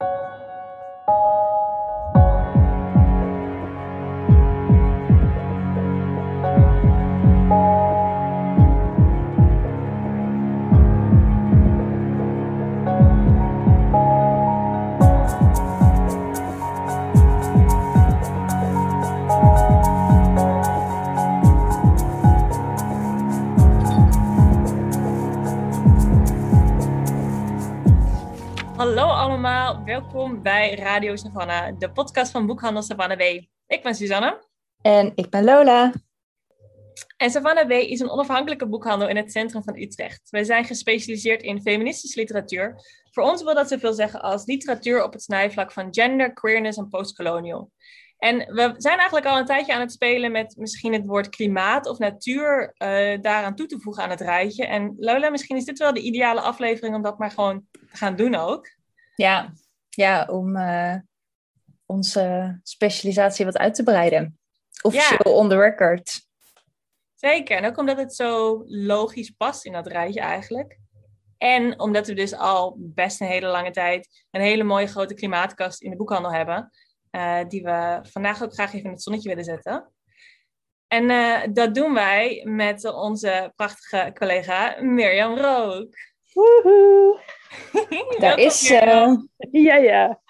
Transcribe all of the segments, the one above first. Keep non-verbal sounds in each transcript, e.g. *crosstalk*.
you welkom bij Radio Savannah, de podcast van Boekhandel Savannah B. Ik ben Suzanne. En ik ben Lola. En Savannah B is een onafhankelijke boekhandel in het centrum van Utrecht. Wij zijn gespecialiseerd in feministische literatuur. Voor ons wil dat zoveel zeggen als literatuur op het snijvlak van gender, queerness en postcolonial. En we zijn eigenlijk al een tijdje aan het spelen met misschien het woord klimaat of natuur uh, daaraan toe te voegen aan het rijtje. En Lola, misschien is dit wel de ideale aflevering om dat maar gewoon te gaan doen ook. Ja, ja om uh, onze specialisatie wat uit te breiden. Officieel ja. on the record. Zeker, en ook omdat het zo logisch past in dat rijtje eigenlijk. En omdat we dus al best een hele lange tijd een hele mooie grote klimaatkast in de boekhandel hebben. Uh, die we vandaag ook graag even in het zonnetje willen zetten. En uh, dat doen wij met onze prachtige collega Mirjam Rook. Woehoe! Daar is ze. Uh... Ja, ja.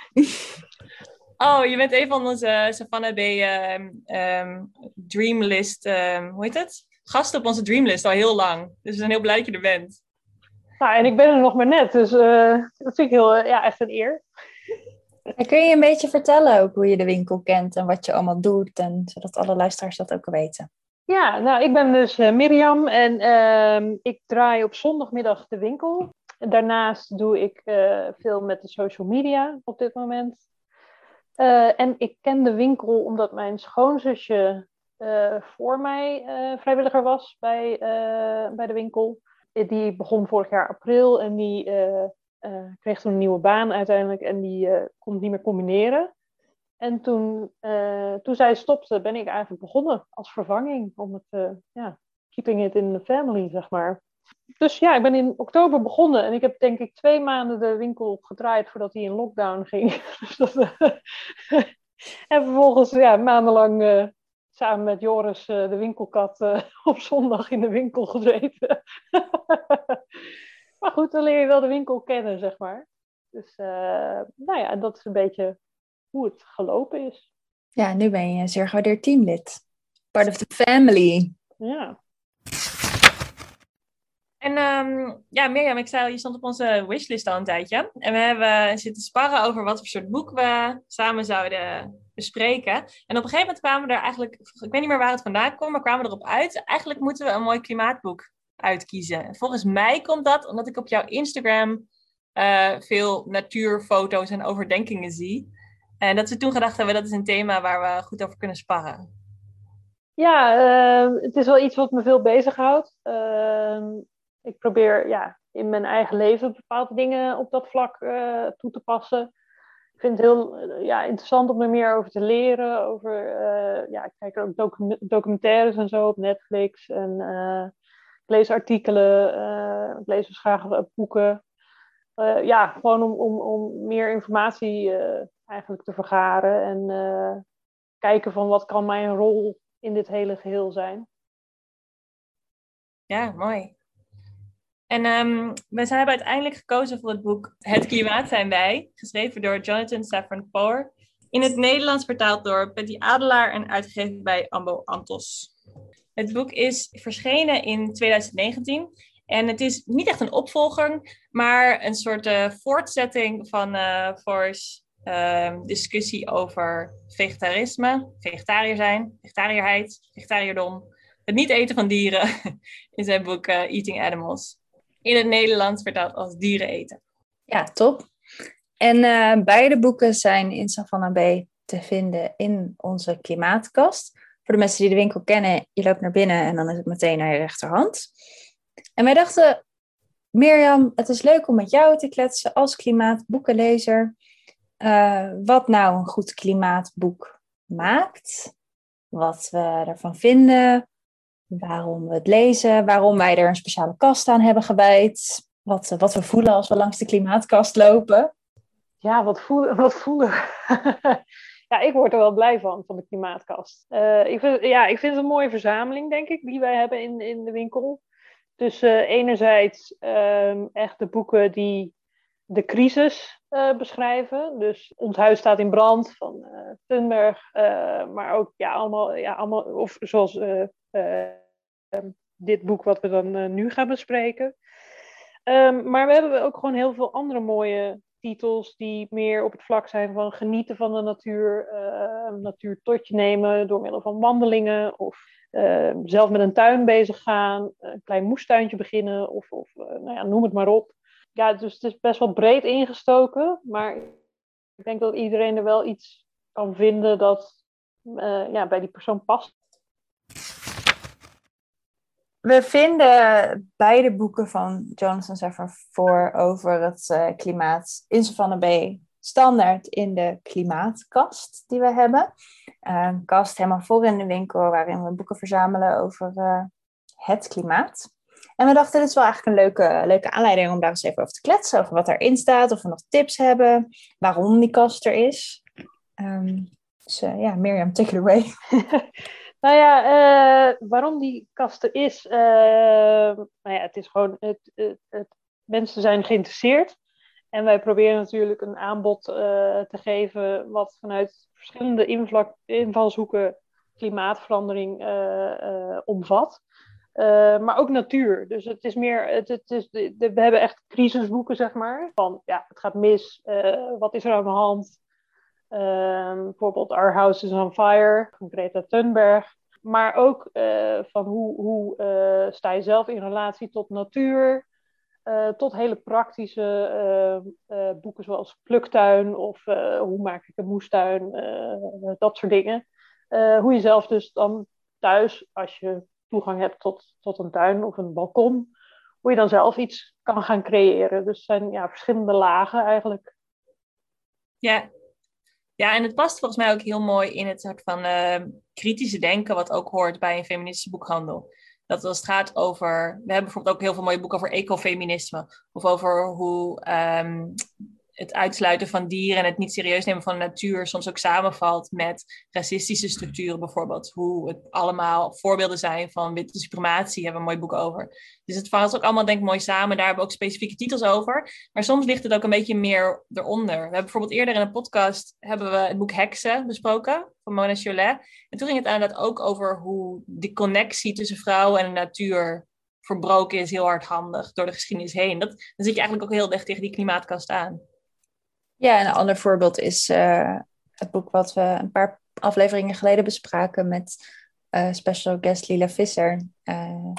Oh, je bent een van onze Savannah B um, um, Dreamlist, um, hoe heet het? Gasten op onze Dreamlist al heel lang. Dus we zijn heel blij dat je er bent. Nou, en ik ben er nog maar net, dus uh, dat vind ik heel, ja, echt een eer. En kun je een beetje vertellen ook hoe je de winkel kent en wat je allemaal doet, en zodat alle luisteraars dat ook weten? Ja, nou, ik ben dus uh, Mirjam en uh, ik draai op zondagmiddag de winkel. Daarnaast doe ik uh, veel met de social media op dit moment. Uh, en ik ken de winkel omdat mijn schoonzusje voor mij vrijwilliger was bij, bij de winkel. Die begon vorig jaar april en die kreeg toen een nieuwe baan uiteindelijk en die kon het niet meer combineren. En toen, uh, toen zij stopte, ben ik eigenlijk begonnen als vervanging om het, ja, keeping it in the family, zeg maar. Dus ja, ik ben in oktober begonnen en ik heb denk ik twee maanden de winkel gedraaid voordat hij in lockdown ging. *laughs* dus dat, *laughs* en vervolgens ja, maandenlang samen met Joris, de winkelkat, *laughs* op zondag in de winkel gezeten. Maar goed, dan leer je wel de winkel kennen, zeg maar. Dus nou ja, dat is een beetje hoe het gelopen is. Ja, nu ben je een zeer gewaardeerd teamlid. Part of the family. Ja. En um, ja, Mirjam, ik zei al, je stond op onze wishlist al een tijdje. En we hebben zitten sparren over wat voor soort boek we samen zouden bespreken. En op een gegeven moment kwamen we er eigenlijk, ik weet niet meer waar het vandaan kwam, maar kwamen we erop uit. Eigenlijk moeten we een mooi klimaatboek uitkiezen. Volgens mij komt dat omdat ik op jouw Instagram uh, veel natuurfoto's en overdenkingen zie. En dat ze toen gedacht hebben, dat is een thema waar we goed over kunnen sparren. Ja, uh, het is wel iets wat me veel bezighoudt. Uh, ik probeer ja, in mijn eigen leven bepaalde dingen op dat vlak uh, toe te passen. Ik vind het heel ja, interessant om er meer over te leren. Over, ja, ik kijk ook docu documentaires en zo op Netflix. En ik lees artikelen, ik lees dus graag boeken. Ja, gewoon om, om, om meer informatie eigenlijk te vergaren en kijken van wat kan mijn rol in dit hele geheel zijn. Ja, mooi. En um, we hebben uiteindelijk gekozen voor het boek Het Klimaat zijn wij, geschreven door Jonathan Safran Foer. In het Nederlands vertaald door Betty Adelaar en uitgegeven bij Ambo Antos. Het boek is verschenen in 2019 en het is niet echt een opvolger, maar een soort uh, voortzetting van uh, uh, discussie over vegetarisme, vegetariër zijn, vegetariërheid, vegetariërdom, het niet eten van dieren *laughs* in zijn boek uh, Eating Animals. In het Nederlands vertaald als dieren eten. Ja, top. En uh, beide boeken zijn in Savannah Bay te vinden in onze klimaatkast voor de mensen die de winkel kennen, je loopt naar binnen en dan is het meteen naar je rechterhand. En wij dachten, Mirjam, het is leuk om met jou te kletsen als klimaatboekenlezer. Uh, wat nou een goed klimaatboek maakt, wat we ervan vinden, waarom we het lezen, waarom wij er een speciale kast aan hebben gewijd, wat, wat we voelen als we langs de klimaatkast lopen. ja, wat voelen? Wat voelen? *laughs* ja, ik word er wel blij van, van de klimaatkast. Uh, ik, vind, ja, ik vind het een mooie verzameling, denk ik, die wij hebben in, in de winkel. Dus uh, enerzijds um, echt de boeken die de crisis uh, beschrijven. Dus Ons Huis staat in brand van uh, Thunberg. maar ook ja, allemaal, ja, allemaal, of zoals um, dit boek wat we dan nu gaan bespreken. Um, maar we hebben ook gewoon heel veel andere mooie titels die meer op het vlak zijn van genieten van de natuur, natuur tot je nemen door middel van wandelingen of uh, zelf met een tuin bezig gaan, een klein moestuintje beginnen of, of nou ja, noem het maar op. Ja, dus het is best wel breed ingestoken, maar ik denk dat iedereen er wel iets kan vinden dat ja, bij die persoon past. We vinden beide boeken van Jonathan Safran voor over het uh, klimaat in Savannah B standaard in de klimaatkast die we hebben. Een kast helemaal voor in de winkel waarin we boeken verzamelen over het klimaat. En we dachten, dit is wel eigenlijk een leuke, leuke aanleiding om daar eens even over te kletsen. Over wat erin staat, of we nog tips hebben, waarom die kast er is. Um, dus uh, ja, Mirjam, take it away. *laughs* Nou ja, uh, waarom die kast er is. Uh, nou ja, het is gewoon. Het, het, het, mensen zijn geïnteresseerd. En wij proberen natuurlijk een aanbod te geven. wat vanuit verschillende invalshoeken klimaatverandering omvat. Maar ook natuur. Dus het is meer. Het, het is, de, we hebben echt crisisboeken, zeg maar. Van ja, het gaat mis. wat is er aan de hand? Um, bijvoorbeeld Our House is on Fire van Greta Thunberg. Maar ook uh, van hoe, hoe sta je zelf in relatie tot natuur. Tot hele praktische boeken zoals Pluktuin of Hoe maak ik een moestuin. dat soort dingen. hoe je zelf dus dan thuis, als je toegang hebt tot, tot een tuin of een balkon, hoe je dan zelf iets kan gaan creëren. Dus zijn ja, verschillende lagen eigenlijk. Ja, ja, en het past volgens mij ook heel mooi in het soort van uh, kritische denken, wat ook hoort bij een feministische boekhandel. Dat als het gaat over. We hebben bijvoorbeeld ook heel veel mooie boeken over ecofeminisme. Of over hoe um, het uitsluiten van dieren en het niet serieus nemen van de natuur soms ook samenvalt met racistische structuren bijvoorbeeld. Hoe het allemaal voorbeelden zijn van witte suprematie, hebben we een mooi boek over. Dus het valt ook allemaal denk ik mooi samen. Daar hebben we ook specifieke titels over. Maar soms ligt het ook een beetje meer eronder. We hebben bijvoorbeeld eerder in een podcast hebben we het boek Heksen besproken van Mona Cholet. En toen ging het inderdaad ook over hoe die connectie tussen vrouw en de natuur verbroken is heel hardhandig door de geschiedenis heen. Dat, dan zit je eigenlijk ook heel dicht tegen die klimaatkast aan. Ja, een ander voorbeeld is uh, het boek wat we een paar afleveringen geleden bespraken met uh, special guest Lila Visser. Uh,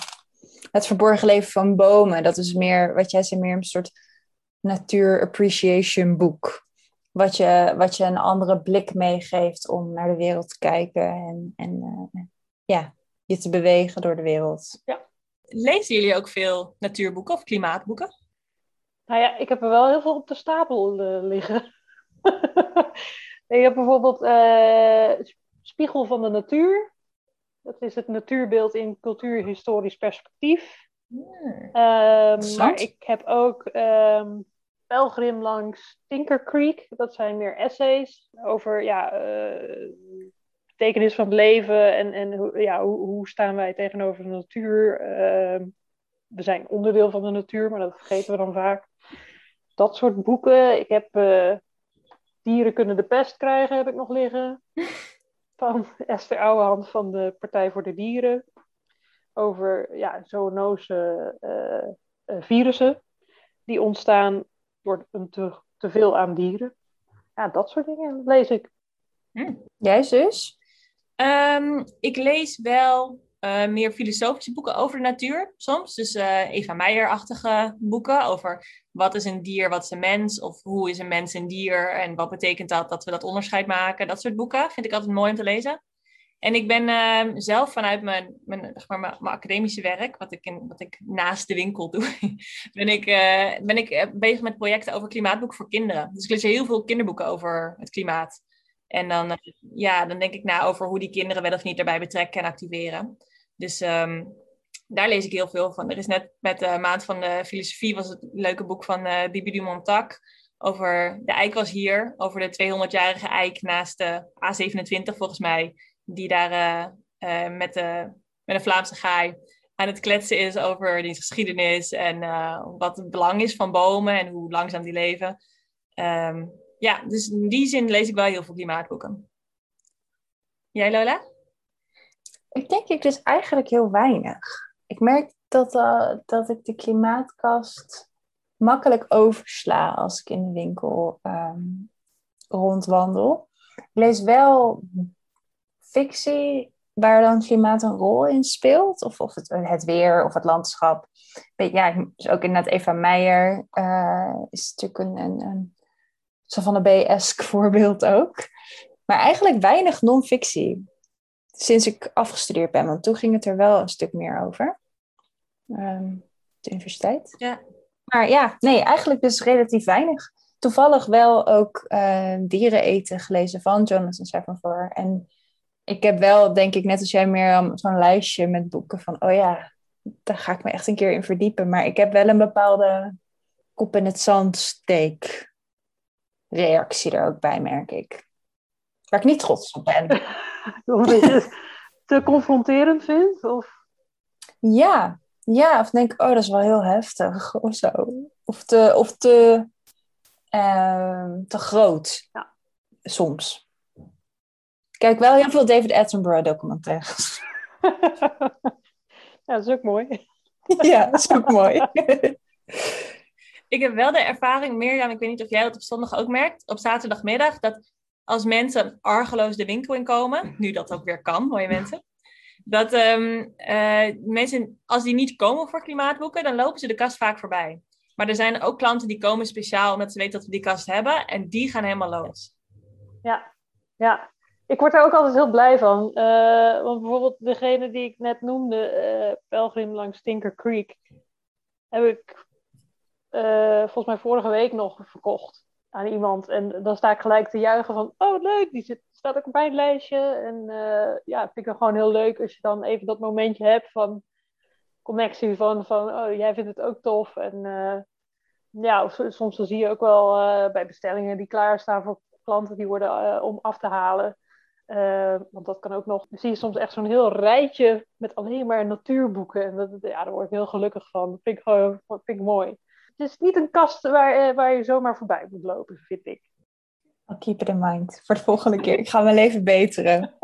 het verborgen leven van bomen. Dat is meer, wat jij zei, meer een soort natuur appreciation boek. Wat je, wat je een andere blik meegeeft om naar de wereld te kijken en, en ja, je te bewegen door de wereld. Ja. Lezen jullie ook veel natuurboeken of klimaatboeken? Nou ja, ik heb er wel heel veel op de stapel uh, liggen. *laughs* ik heb bijvoorbeeld uh, Spiegel van de Natuur. Dat is het natuurbeeld in cultuurhistorisch perspectief. Hmm. Um, maar ik heb ook um, Pelgrim langs Tinker Creek. Dat zijn meer essays over ja, uh, betekenis van het leven en, en hoe, ja, hoe, hoe staan wij tegenover de natuur. Uh, we zijn onderdeel van de natuur, maar dat vergeten we dan vaak dat soort boeken. Ik heb uh, Dieren kunnen de pest krijgen, heb ik nog liggen. *laughs* Van Esther Ouwehand van de Partij voor de Dieren. Over ja, zoonose uh, virussen die ontstaan door een te, te veel aan dieren. Ja, dat soort dingen lees ik. Hm. Jij zus? Um, ik lees wel uh, meer filosofische boeken over de natuur soms. Dus uh, Eva Meijer-achtige boeken over wat is een dier, wat is een mens, of hoe is een mens een dier en wat betekent dat dat we dat onderscheid maken. Dat soort boeken vind ik altijd mooi om te lezen. En ik ben uh, zelf vanuit mijn, mijn, zeg maar, mijn, academische werk, wat ik, in, wat ik naast de winkel *laughs* doe, ben ik, uh, ben ik bezig met projecten over klimaatboek voor kinderen. Dus ik lees heel veel kinderboeken over het klimaat. En dan, uh, ja, dan denk ik na over hoe die kinderen wel of niet daarbij betrekken en activeren. Dus um, daar lees ik heel veel van. Er is net met de Maand van de Filosofie was het leuke boek van uh, Bibi over de eik was hier, over de 200-jarige eik naast de A27 volgens mij, die daar met, de, met een Vlaamse gaai aan het kletsen is over die geschiedenis en wat het belang is van bomen en hoe langzaam die leven. Um, ja, dus in die zin lees ik wel heel veel klimaatboeken. Jij Lola? Ik denk ik dus eigenlijk heel weinig. Ik merk dat, uh, dat ik de klimaatkast makkelijk oversla als ik in de winkel um, rondwandel. Ik lees wel fictie waar dan klimaat een rol in speelt. Of, of het, het weer of het landschap. Ja, dus ook inderdaad Eva Meijer uh, is natuurlijk een zo van de B-esk voorbeeld ook. Maar eigenlijk weinig non-fictie. Sinds ik afgestudeerd ben, want toen ging het er wel een stuk meer over. Um, de universiteit. Ja. Maar ja, nee, eigenlijk dus relatief weinig. Toevallig wel ook uh, Dieren eten gelezen van Jonathan Safran. En ik heb wel, denk ik, net als jij meer zo'n lijstje met boeken van, oh ja, daar ga ik me echt een keer in verdiepen. Maar ik heb wel een bepaalde kop in het zand steek reactie er ook bij, merk ik. Waar ik niet trots op ben. *laughs* Omdat je het te confronterend vindt? Of? Ja, ja, of denk ik, oh, dat is wel heel heftig of zo. Of te, of te, uh, te groot. Ja. Soms. Ik kijk wel heel veel David Attenborough documentaires. *laughs* ja, dat is ook mooi. *laughs* ja, dat is ook mooi. Ik heb wel de ervaring, Mirjam, ik weet niet of jij dat op zondag ook merkt, op zaterdagmiddag, dat als mensen argeloos de winkel inkomen, *laughs* nu dat ook weer kan, mooie mensen, dat um, uh, mensen, als die niet komen voor klimaatboeken, dan lopen ze de kast vaak voorbij. Maar er zijn ook klanten die komen speciaal omdat ze weten dat we die kast hebben en die gaan helemaal los. Ja, ja. Ik word daar ook altijd heel blij van. Uh, want bijvoorbeeld degene die ik net noemde, uh, Pelgrim langs Tinker Creek, heb ik uh, volgens mij vorige week nog verkocht aan iemand. En dan sta ik gelijk te juichen van, oh leuk, die zit, staat ook op mijn lijstje. En uh, ja, vind ik het gewoon heel leuk als je dan even dat momentje hebt van connectie van, van oh, jij vindt het ook tof. En uh, ja, soms dan zie je ook wel bij bestellingen die klaarstaan voor klanten die worden om af te halen. want dat kan ook nog. Dan zie je soms echt zo'n heel rijtje met alleen maar natuurboeken. En dat, ja, daar word ik heel gelukkig van. Dat vind ik gewoon vind ik mooi het is niet een kast waar, eh, waar je zomaar voorbij moet lopen, vind ik. I'll keep it in mind voor de volgende keer. Ik ga mijn leven beteren. *laughs*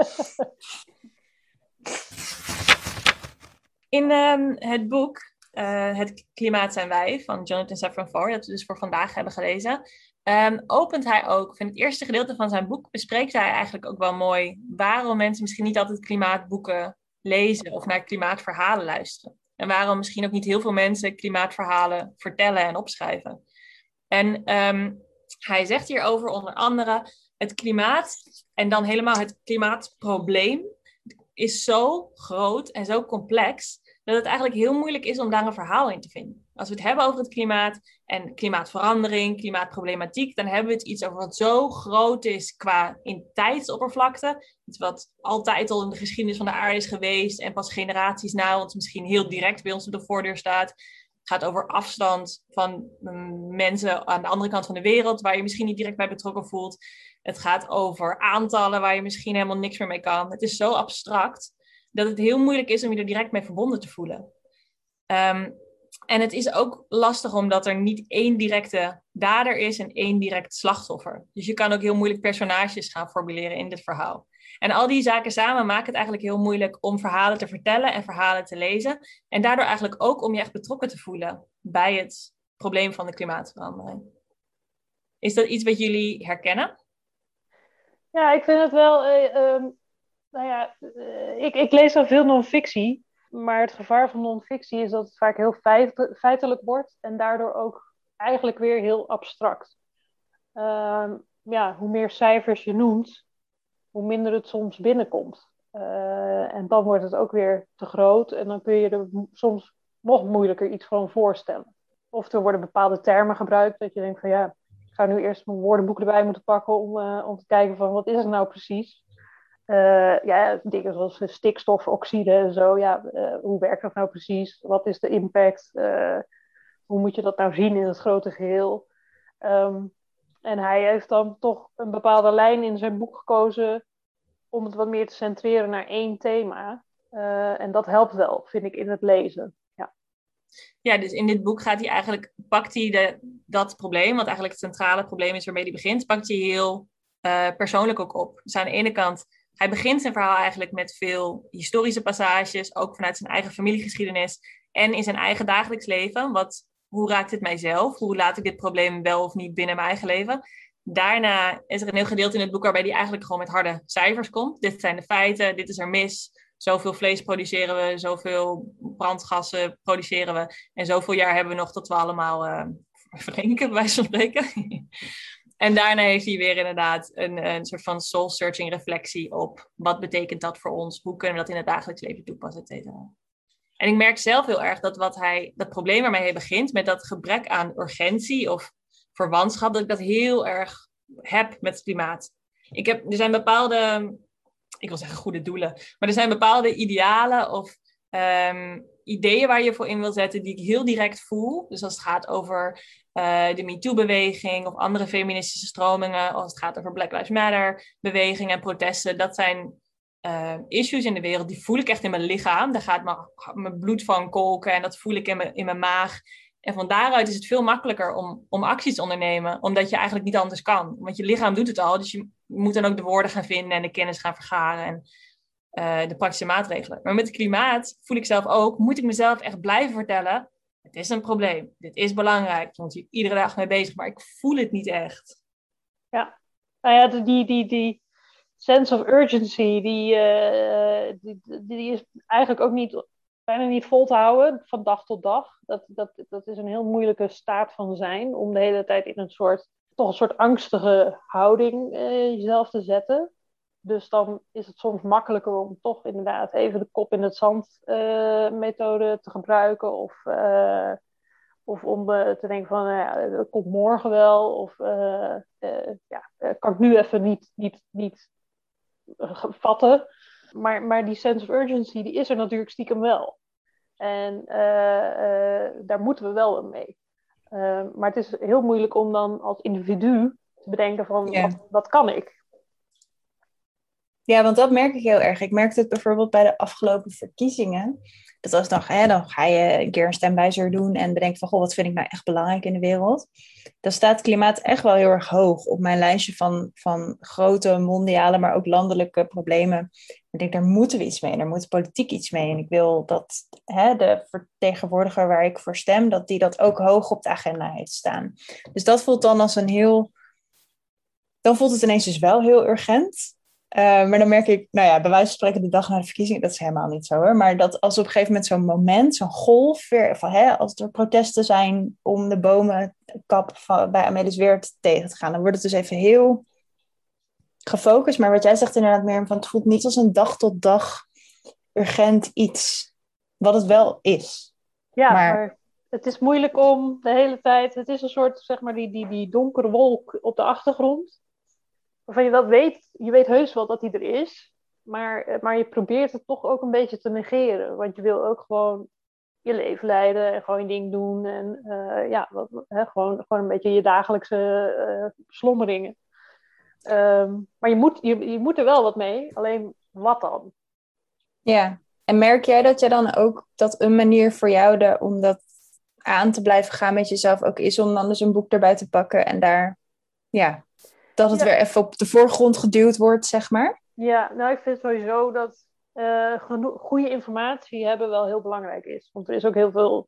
In um, het boek uh, Het Klimaat zijn wij van Jonathan Safran Foer, dat we dus voor vandaag hebben gelezen, um, opent hij ook, in het eerste gedeelte van zijn boek bespreekt hij eigenlijk ook wel mooi waarom mensen misschien niet altijd klimaatboeken lezen of naar klimaatverhalen luisteren. En waarom misschien ook niet heel veel mensen klimaatverhalen vertellen en opschrijven. En um, hij zegt hierover onder andere: het klimaat en dan helemaal het klimaatprobleem is zo groot en zo complex dat het eigenlijk heel moeilijk is om daar een verhaal in te vinden. Als we het hebben over het klimaat en klimaatverandering, klimaatproblematiek, dan hebben we het iets over wat zo groot is qua in tijdsoppervlakte. Iets wat altijd al in de geschiedenis van de aarde is geweest en pas generaties na ons misschien heel direct bij ons op de voordeur staat. Het gaat over afstand van mm, mensen aan de andere kant van de wereld, waar je misschien niet direct bij betrokken voelt. Het gaat over aantallen waar je misschien helemaal niks meer mee kan. Het is zo abstract dat het heel moeilijk is om je er direct mee verbonden te voelen. Um, en het is ook lastig omdat er niet één directe dader is en één direct slachtoffer. Dus je kan ook heel moeilijk personages gaan formuleren in dit verhaal. En al die zaken samen maken het eigenlijk heel moeilijk om verhalen te vertellen en verhalen te lezen. En daardoor eigenlijk ook om je echt betrokken te voelen bij het probleem van de klimaatverandering. Is dat iets wat jullie herkennen? Ja, ik vind het wel. Uh, nou ja, uh, ik, ik lees al veel non-fictie. Maar het gevaar van non-fictie is dat het vaak heel feitelijk wordt en daardoor ook eigenlijk weer heel abstract. Uh, ja, hoe meer cijfers je noemt, hoe minder het soms binnenkomt. Uh, en dan wordt het ook weer te groot en dan kun je er soms nog moeilijker iets van voorstellen. Of er worden bepaalde termen gebruikt dat je denkt van ja, ik ga nu eerst mijn woordenboek erbij moeten pakken om, uh, om te kijken van wat is het nou precies. Uh, ja, dingen zoals stikstofoxide en zo. Ja, uh, hoe werkt dat nou precies? Wat is de impact? Uh, hoe moet je dat nou zien in het grote geheel? Um, En hij heeft dan toch een bepaalde lijn in zijn boek gekozen om het wat meer te centreren naar één thema. En dat helpt wel, vind ik, in het lezen. Ja. ja, dus in dit boek gaat hij eigenlijk, pakt hij de, dat probleem, wat eigenlijk het centrale probleem is waarmee hij begint, pakt hij heel persoonlijk ook op. Dus aan de ene kant, hij begint zijn verhaal eigenlijk met veel historische passages, ook vanuit zijn eigen familiegeschiedenis en in zijn eigen dagelijks leven. Wat, hoe raakt het mijzelf? Hoe laat ik dit probleem wel of niet binnen mijn eigen leven? Daarna is er een heel gedeelte in het boek waarbij hij eigenlijk gewoon met harde cijfers komt. Dit zijn de feiten, dit is er mis. Zoveel vlees produceren we, zoveel brandgassen produceren we. En zoveel jaar hebben we nog tot we allemaal *laughs* uh, verdrinken, bij wijze spreken. En daarna heeft hij weer inderdaad een, een soort van soul-searching reflectie op wat betekent dat voor ons? Hoe kunnen we dat in het dagelijks leven toepassen, et. En ik merk zelf heel erg dat wat hij, dat probleem waarmee hij begint, met dat gebrek aan urgentie of verwantschap, dat ik dat heel erg heb met het klimaat. Ik heb, er zijn bepaalde, ik wil zeggen goede doelen, maar er zijn bepaalde idealen of ehm, ideeën waar je voor in wil zetten die ik heel direct voel. Dus als het gaat over uh, de MeToo-beweging of andere feministische stromingen, als het gaat over Black Lives Matter-bewegingen en protesten, dat zijn uh, issues in de wereld, die voel ik echt in mijn lichaam. Daar gaat mijn, bloed van kolken en dat voel ik in mijn, in mijn maag. En van daaruit is het veel makkelijker om, om acties te ondernemen, omdat je eigenlijk niet anders kan. Want je lichaam doet het al, dus je moet dan ook de woorden gaan vinden en de kennis gaan vergaren en uh, de praktische maatregelen. Maar met het klimaat voel ik zelf ook, moet ik mezelf echt blijven vertellen, het is een probleem, dit is belangrijk, ben hier iedere dag mee bezig, maar ik voel het niet echt. Ja, nou ja, die, die, die sense of urgency, die, uh, die, die is eigenlijk ook niet bijna niet vol te houden van dag tot dag. Dat, dat, dat is een heel moeilijke staat van zijn om de hele tijd in een soort, toch een soort angstige houding eh, jezelf te zetten. Dus dan is het soms makkelijker om toch inderdaad even de kop in het zand uh, methode te gebruiken. Of, uh, of om uh, te denken van, nou ja, dat komt morgen wel. Of ja, kan ik nu even niet, niet, niet vatten. Maar, maar die sense of urgency, die is er natuurlijk stiekem wel. En daar moeten we wel mee. Maar het is heel moeilijk om dan als individu te bedenken van, yeah. wat, wat kan ik? Ja, want dat merk ik heel erg. Ik merkte het bijvoorbeeld bij de afgelopen verkiezingen. Dat als dan, hè, dan ga je een keer een stemwijzer doen en bedenken van, goh, wat vind ik nou echt belangrijk in de wereld? Dan staat klimaat echt wel heel erg hoog op mijn lijstje van, van grote mondiale, maar ook landelijke problemen. Ik denk, daar moeten we iets mee. Daar moet politiek iets mee. En ik wil dat hè, de vertegenwoordiger waar ik voor stem, dat die dat ook hoog op de agenda heeft staan. Dus dat voelt dan als een heel. Dan voelt het ineens dus wel heel urgent. Uh, maar dan merk ik, nou ja, bij wijze van spreken de dag na de verkiezingen, dat is helemaal niet zo hoor. Maar dat als op een gegeven moment zo'n moment, zo'n golf, weer, van, hè, als er protesten zijn om de bomenkap van, bij Amelis Weert tegen te gaan, dan wordt het dus even heel gefocust. Maar wat jij zegt inderdaad meer van het voelt niet als een dag tot dag urgent iets, wat het wel is. Ja, maar, maar het is moeilijk om de hele tijd, het is een soort, zeg maar, die, die, die donkere wolk op de achtergrond waarvan je weet, je weet heus wel dat die er is, maar, eh, maar je probeert het toch ook een beetje te negeren. Want je wil ook gewoon je leven leiden en gewoon je ding doen en uh, ja, wat, hè, gewoon, gewoon een beetje je dagelijkse uh, slommeringen. Um, maar je moet, je, je moet er wel wat mee, alleen wat dan? Ja, en merk jij dat jij dan ook dat een manier voor jou de, om dat aan te blijven gaan met jezelf ook is om dan dus een boek erbij te pakken en daar ja, dat het weer even op de voorgrond geduwd wordt, zeg maar? Ja, nou ik vind sowieso dat uh, goede informatie hebben wel heel belangrijk is. Want er is ook heel veel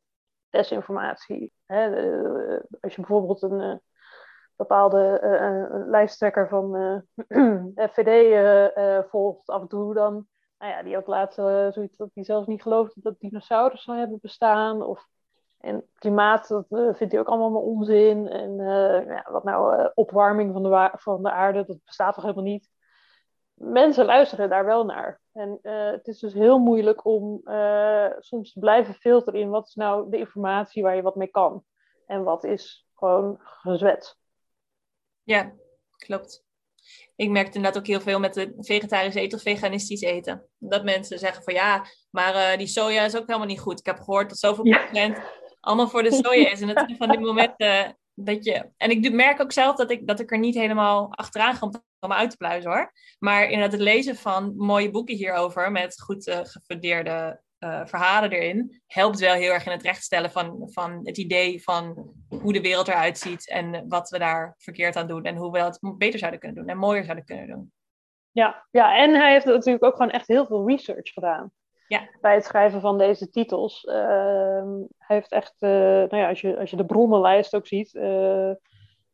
desinformatie. Hè? als je bijvoorbeeld een uh, bepaalde uh, lijsttrekker van *clears throat* FVD volgt af en toe, dan, nou ja, die had laatst zoiets dat hij zelfs niet geloofde dat dinosaurussen hebben bestaan. Of en klimaat, dat uh, vindt hij ook allemaal maar onzin. En uh, ja, wat nou, uh, opwarming van de, van de aarde, dat bestaat toch helemaal niet. Mensen luisteren daar wel naar. En het is dus heel moeilijk om soms te blijven filteren in wat is nou de informatie waar je wat mee kan. En wat is gewoon gezwet. Ja, klopt. Ik merkte inderdaad ook heel veel met de vegetarisch eten of veganistisch eten. Dat mensen zeggen van ja, maar die soja is ook helemaal niet goed. Ik heb gehoord dat zoveel procent allemaal voor de soja is. En zijn van die momenten dat je, en ik merk ook zelf dat ik, dat ik er niet helemaal achteraan ga om uit te pluizen hoor. Maar inderdaad het lezen van mooie boeken hierover met goed uh, gefundeerde uh, verhalen erin, helpt wel heel erg in het rechtstellen van, van het idee van hoe de wereld eruit ziet en wat we daar verkeerd aan doen en hoe we dat beter zouden kunnen doen en mooier zouden kunnen doen. Ja, ja en hij heeft natuurlijk ook gewoon echt heel veel research gedaan. Ja. Bij het schrijven van deze titels. Uh, hij heeft echt, uh, nou ja, als je, als je de bronnenlijst ook ziet, uh,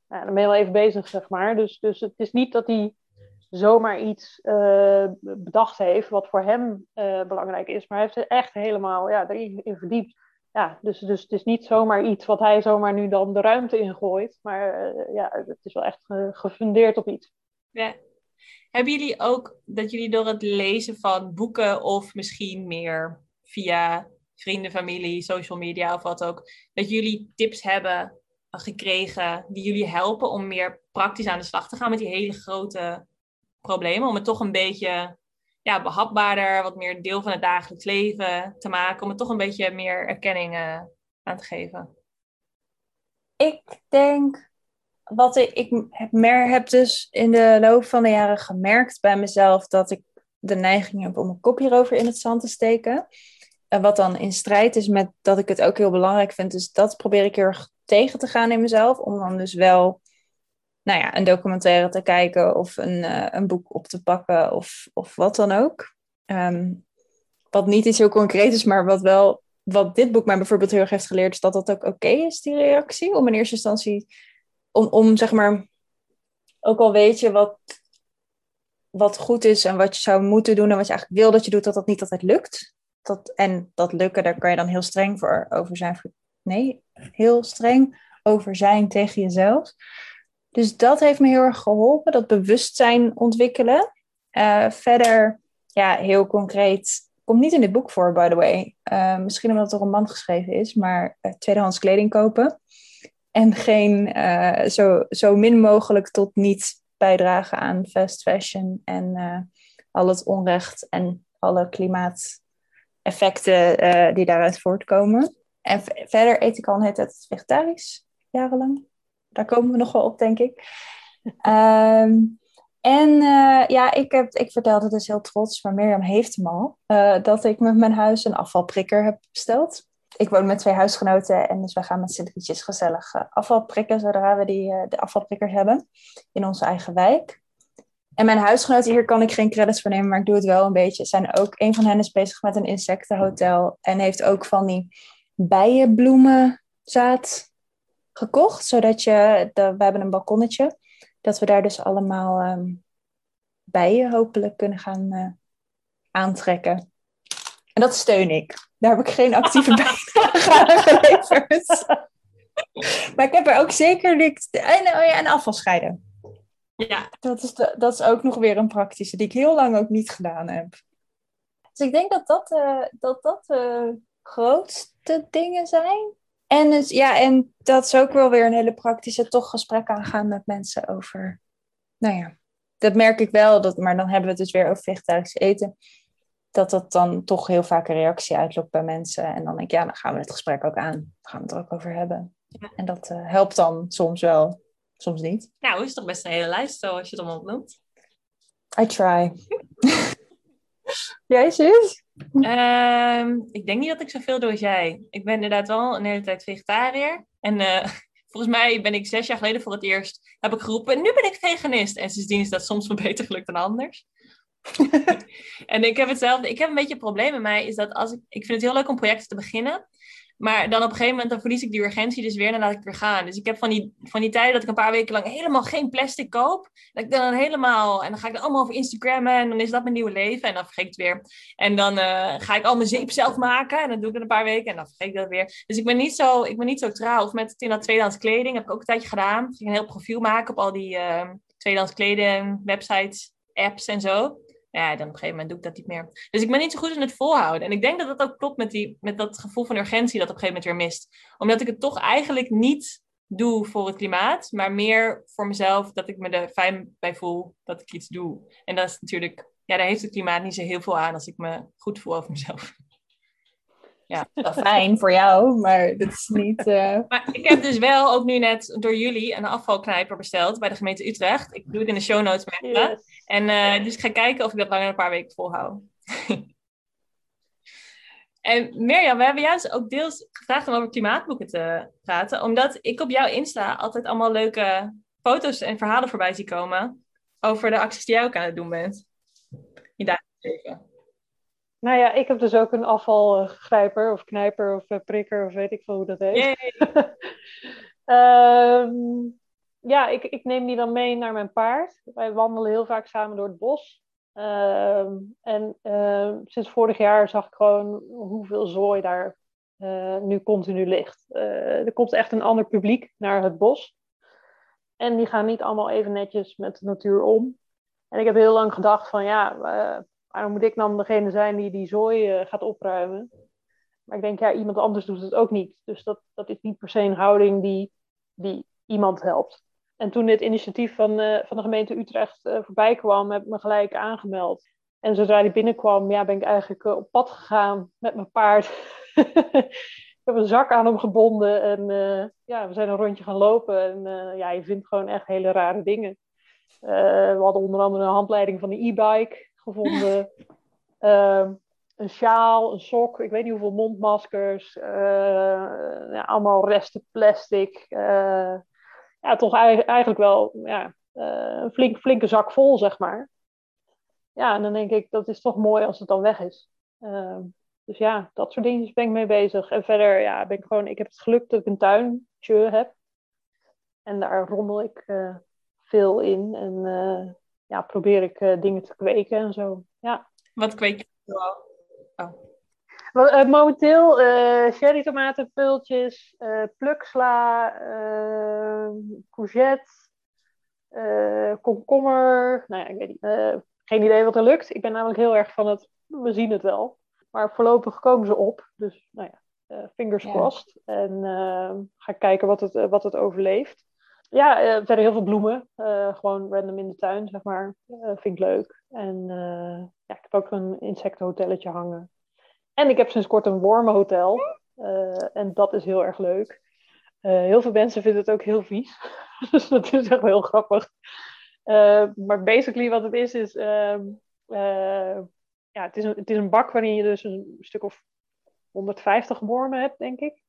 nou, dan ben je wel even bezig, zeg maar. Dus, dus het is niet dat hij zomaar iets uh, bedacht heeft wat voor hem belangrijk is. Maar hij heeft er echt helemaal ja, erin in verdiept. Ja, dus, dus het is niet zomaar iets wat hij zomaar nu dan de ruimte ingooit. Maar uh, ja, het is wel echt gefundeerd op iets. Ja. Hebben jullie ook dat jullie door het lezen van boeken of misschien meer via vrienden, familie, social media of wat ook, dat jullie tips hebben gekregen die jullie helpen om meer praktisch aan de slag te gaan met die hele grote problemen. Om het toch een beetje ja, behapbaarder, wat meer deel van het dagelijks leven te maken. Om het toch een beetje meer erkenning uh, aan te geven. Ik denk, wat ik, heb, meer, heb dus in de loop van de jaren gemerkt bij mezelf dat ik de neiging heb om een kop hierover in het zand te steken. En wat dan in strijd is met dat ik het ook heel belangrijk vind. Dus dat probeer ik heel erg tegen te gaan in mezelf. Om dan dus wel nou ja, een documentaire te kijken of een, uh, een boek op te pakken of, of wat dan ook. Um, wat niet iets heel concreet is, maar wat wel, wat dit boek mij bijvoorbeeld heel erg heeft geleerd, is dat dat ook oké is, die reactie. Om in eerste instantie, om, om zeg maar, ook al weet je wat, wat goed is en wat je zou moeten doen en wat je eigenlijk wil dat je doet, dat dat niet altijd lukt. Dat, en dat lukken, daar kan je dan heel streng voor over zijn. Nee, heel streng over zijn tegen jezelf. Dus dat heeft me heel erg geholpen, dat bewustzijn ontwikkelen. Uh, verder, ja, heel concreet, komt niet in dit boek voor, by the way. Uh, misschien omdat het een roman geschreven is, maar uh, tweedehands kleding kopen. En geen, zo, zo min mogelijk tot niet bijdragen aan fast fashion en al het onrecht en alle klimaateffecten die daaruit voortkomen. En verder eet ik al net het vegetarisch, jarenlang daar komen we nog wel op, denk ik. um, *laughs* en uh, ja, ik, heb, ik vertelde dus heel trots, maar Mirjam heeft hem al, uh, dat ik met mijn huis een afvalprikker heb besteld. Ik woon met twee huisgenoten en dus wij gaan met z'n drietjes gezellig uh, afval prikken zodra we die, de afvalprikker hebben in onze eigen wijk. En mijn huisgenoten, hier kan ik geen credits voor nemen, maar ik doe het wel een beetje. Zijn ook, een van hen is bezig met een insectenhotel en heeft ook van die bijenbloemenzaad gekocht, zodat je, de, we hebben een balkonnetje, dat we daar dus allemaal um, bijen hopelijk kunnen gaan uh, aantrekken. En dat steun ik. Daar heb ik geen actieve *laughs* bijdrage aan geleverd. maar ik heb er ook zeker niks... En, oh ja, en afval scheiden. Ja. Dat is, de, dat is ook nog weer een praktische die ik heel lang ook niet gedaan heb. Dus ik denk dat dat, uh, dat, dat de grootste dingen zijn. En, het, ja, en dat is ook wel weer een hele praktische toch gesprek aangaan met mensen over. Nou ja, dat merk ik wel, dat, maar dan hebben we het dus weer over vegetarisch eten. Dat dat dan toch heel vaak een reactie uitlokt bij mensen. En dan denk ik, ja, dan gaan we het gesprek ook aan. Dan gaan we het er ook over hebben. Ja. En dat uh, helpt dan soms wel, soms niet. Nou, is toch best een hele lijst zo als je het allemaal opnoemt. I try. *laughs* Jij, zus? Um, ik denk niet dat ik zoveel doe als jij. Ik ben inderdaad wel een hele tijd vegetariër. En uh, *laughs* volgens mij ben ik zes jaar geleden voor het eerst heb ik geroepen, nu ben ik veganist. En sindsdien is dat soms wel *laughs* beter gelukt dan anders. *laughs* en ik heb hetzelfde. Ik heb een beetje een probleem met mij, is dat als ik, ik vind het heel leuk om projecten te beginnen. Maar dan op een gegeven moment dan verlies ik die urgentie dus weer en dan laat ik weer gaan. Dus ik heb van die, van die tijden dat ik een paar weken lang helemaal geen plastic koop. Dat ik dan helemaal, en dan ga ik er allemaal over Instagrammen en dan is dat mijn nieuwe leven. En dan vergeet ik het weer. En dan uh, ga ik al mijn zeep zelf maken en dan doe ik het een paar weken en dan vergeet ik dat weer. Dus ik ben niet zo, ik ben niet zo trouw. Of met dat tweedehands kleding heb ik ook een tijdje gedaan. Ik ging een heel profiel maken op al die uh, tweedehands kleding, websites, apps en zo ja, dan op een gegeven moment doe ik dat niet meer. Dus ik ben niet zo goed in het volhouden. En ik denk dat dat ook klopt met, die, met dat gevoel van urgentie dat op een gegeven moment weer mist. Omdat ik het toch eigenlijk niet doe voor het klimaat, maar meer voor mezelf dat ik me er fijn bij voel dat ik iets doe. En dat is natuurlijk, ja, daar heeft het klimaat niet zo heel veel aan als ik me goed voel over mezelf. Ja, fijn voor jou, maar dat is niet... eh, Maar ik heb dus wel ook nu net door jullie een afvalknijper besteld bij de gemeente Utrecht. Ik doe het in de show notes met me. Yes. En eh, dus ik ga kijken of ik dat langer dan een paar weken volhoud. *laughs* en Mirjam, we hebben dus ook deels gevraagd om over klimaatboeken te praten. Omdat ik op jouw Insta altijd allemaal leuke foto's en verhalen voorbij zie komen. Over de acties die jij ook aan het doen bent. Je dagelijks leven. Nou ja, ik heb dus ook een afvalgrijper of knijper of eh, prikker of weet ik veel hoe dat heet. *laughs* Ehm, ja, ik, ik neem die dan mee naar mijn paard. Wij wandelen heel vaak samen door het bos. Ehm, en ehm, sinds vorig jaar zag ik gewoon hoeveel zooi daar eh, nu continu ligt. Eh, er komt echt een ander publiek naar het bos. En die gaan niet allemaal even netjes met de natuur om. En ik heb heel lang gedacht van ja, waarom moet ik dan degene zijn die die zooi eh, gaat opruimen? Maar ik denk, ja, iemand anders doet het ook niet. Dus dat, dat is niet per se een houding die, die iemand helpt. En toen dit initiatief van, eh, van de gemeente Utrecht eh, voorbij kwam, heb ik me gelijk aangemeld. En zodra die binnenkwam, ja, ben ik eigenlijk op pad gegaan met mijn paard. *laughs* ik heb een zak aan hem gebonden en ja, we zijn een rondje gaan lopen. En ja, je vindt gewoon echt hele rare dingen. We hadden onder andere een handleiding van de e-bike gevonden. Ehm, een sjaal, een sok, ik weet niet hoeveel mondmaskers. eh, ja, allemaal resten plastic. eh, ja, toch ei- eigenlijk wel ja, eh, een flink, flinke zak vol, zeg maar. Ja, en dan denk ik, dat is toch mooi als het dan weg is. Ehm, dus ja, dat soort dingetjes ben ik mee bezig. En verder, ja, ben ik gewoon, ik heb het geluk dat ik een tuintje heb. En daar rommel ik veel in. En ja, probeer ik eh, dingen te kweken en zo. Ja. Wat kweek je zoal? Wel, eh, momenteel eh cherry tomaten, pultjes, eh pluksla, eh, courgette, eh, komkommer. Nou ja, ik weet niet. eh, geen idee wat er lukt. Ik ben namelijk heel erg van het, we zien het wel. Maar voorlopig komen ze op. Dus nou ja, eh, fingers Ja. crossed. En eh, ga kijken wat het, eh, wat het overleeft. Ja, eh, verder heel veel bloemen. Eh, gewoon random in de tuin, zeg maar. Eh, vind ik leuk. En ja, ik heb ook een insectenhotelletje hangen. En ik heb sinds kort een wormenhotel. En dat is heel erg leuk. Heel veel mensen vinden het ook heel vies. *laughs* dus dat is echt heel grappig. Maar basically wat het is, is... ehm, eh, ja, het is, een, het is een bak waarin je dus een stuk of 150 wormen hebt, denk ik.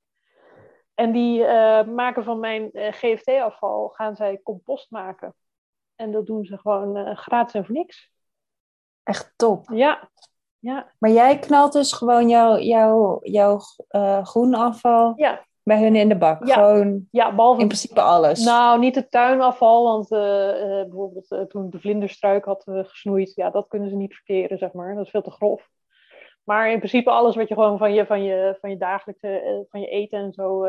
En die eh, maken van mijn eh, GFT-afval, gaan zij compost maken. En dat doen ze gewoon eh, gratis en voor niks. echt top. Ja, ja, Maar jij knalt dus gewoon jouw, jouw, jouw eh, groen afval ja, bij hun in de bak. Ja. Gewoon ja, behalve in principe alles. Nou, niet het tuinafval, want bijvoorbeeld toen ik de vlinderstruik had gesnoeid, ja, dat kunnen ze niet verkeren, zeg maar. Dat is veel te grof. Maar in principe alles wat je gewoon van je, van je, van je dagelijkse, eh, van je eten en zo,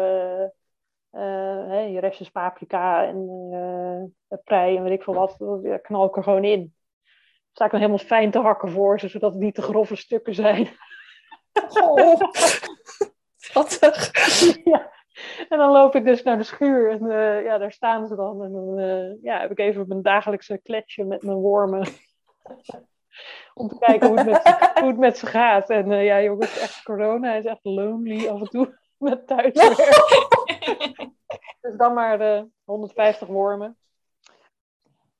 hè, je restjes paprika en eh, prei en weet ik veel wat, dat knal ik er gewoon in. Sta ik dan helemaal fijn te hakken voor zodat het niet te grove stukken zijn. Oh. *laughs* Schattig. ja. En dan loop ik dus naar de schuur en ja, daar staan ze dan. En dan ja, heb ik even mijn dagelijkse kletsje met mijn wormen. Om te kijken hoe het met, *laughs* ze- hoe het met ze gaat. En eh, ja, jongens, echt corona. Hij is echt lonely af en toe *laughs* met thuiswerk. *laughs* dus dan maar de 150 wormen.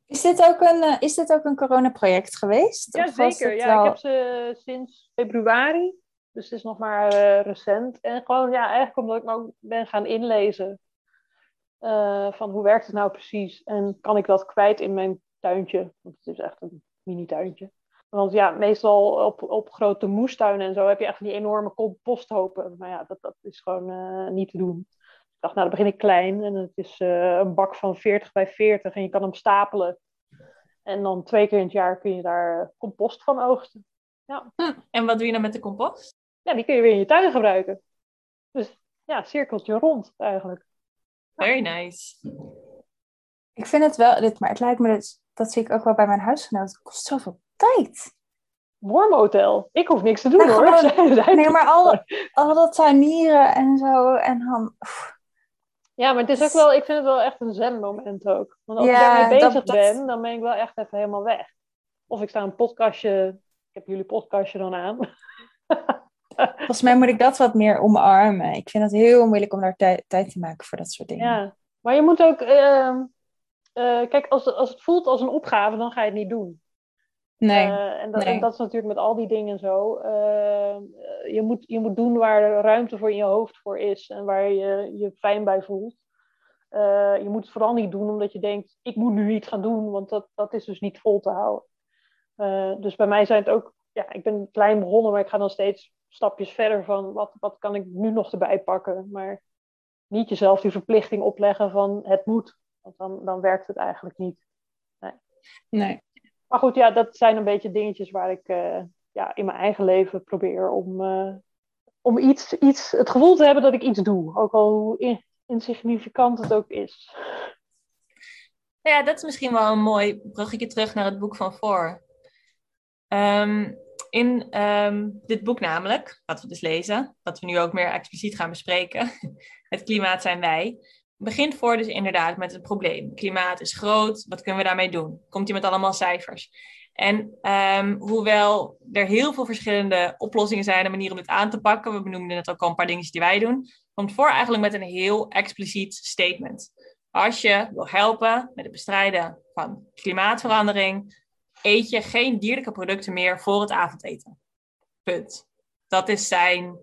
Is dit ook een, eh, is dit ook een coronaproject geweest? Ja, zeker. Ja, wel- ik heb ze sinds februari. Dus het is nog maar eh, recent. En gewoon, ja, eigenlijk omdat ik me ook ben gaan inlezen. eh, van hoe werkt het nou precies? En kan ik dat kwijt in mijn tuintje? Want het is echt een mini-tuintje. Want ja, meestal op, op grote moestuinen en zo heb je echt van die enorme composthopen. Maar ja, dat, dat is gewoon eh, niet te doen. Ik dacht, nou, dan begin ik klein. En het is eh, een bak van 40 bij 40. En je kan hem stapelen. En dan twee keer in het jaar kun je daar compost van oogsten. En wat doe je dan met de compost? Ja, die kun je weer in je tuin gebruiken. Dus ja, cirkeltje rond eigenlijk. Very nice. Ik vind het wel, dit, maar het lijkt me, dat, dat zie ik ook wel bij mijn huisgenoten. Het kost zoveel tijd. Wormhotel. Ik hoef niks te doen hoor. gewoon- *laughs* Zij- zij- Nee, maar al, *laughs* al dat tuinieren en zo. En dan, Ja, maar het is ook wel, ik vind het wel echt een zen-moment ook. Want als Ja, ik daarmee bezig dat- ben, dan ben ik wel echt even helemaal weg. Of ik sta een podcastje, ik heb jullie podcastje dan aan. *laughs* Volgens mij moet ik dat wat meer omarmen. Ik vind het heel moeilijk om daar tij- tijd te maken voor dat soort dingen. Ja, maar je moet ook... ehm, eh, kijk, als, als het voelt als een opgave, dan ga je het niet doen. Nee, Eh, en, dat, nee. en dat is natuurlijk met al die dingen zo. Eh, je, moet, je moet doen waar er ruimte voor in je hoofd voor is en waar je je fijn bij voelt. Eh, je moet het vooral niet doen omdat je denkt, ik moet nu iets gaan doen, want dat, dat is dus niet vol te houden. Dus bij mij zijn het ook, ja, ik ben klein begonnen, maar ik ga dan steeds stapjes verder van wat, wat kan ik nu nog erbij pakken. Maar niet jezelf die verplichting opleggen van het moet, want dan, dan werkt het eigenlijk niet. nee. Maar goed, ja, dat zijn een beetje dingetjes waar ik eh, ja, in mijn eigen leven probeer om, eh, om iets, iets, het gevoel te hebben dat ik iets doe. Ook al hoe in- insignificant het ook is. Ja, dat is misschien wel een mooi bruggetje terug naar het boek van voor. Ehm, in ehm, dit boek namelijk, wat we dus lezen, wat we nu ook meer expliciet gaan bespreken, *laughs* het klimaat zijn wij, begint voor dus inderdaad met het probleem. Klimaat is groot, wat kunnen we daarmee doen? Komt hij met allemaal cijfers? En ehm, hoewel er heel veel verschillende oplossingen zijn en manieren om dit aan te pakken, we benoemden net ook al een paar dingetjes die wij doen, komt voor eigenlijk met een heel expliciet statement. Als je wil helpen met het bestrijden van klimaatverandering, eet je geen dierlijke producten meer voor het avondeten. Punt. Dat is zijn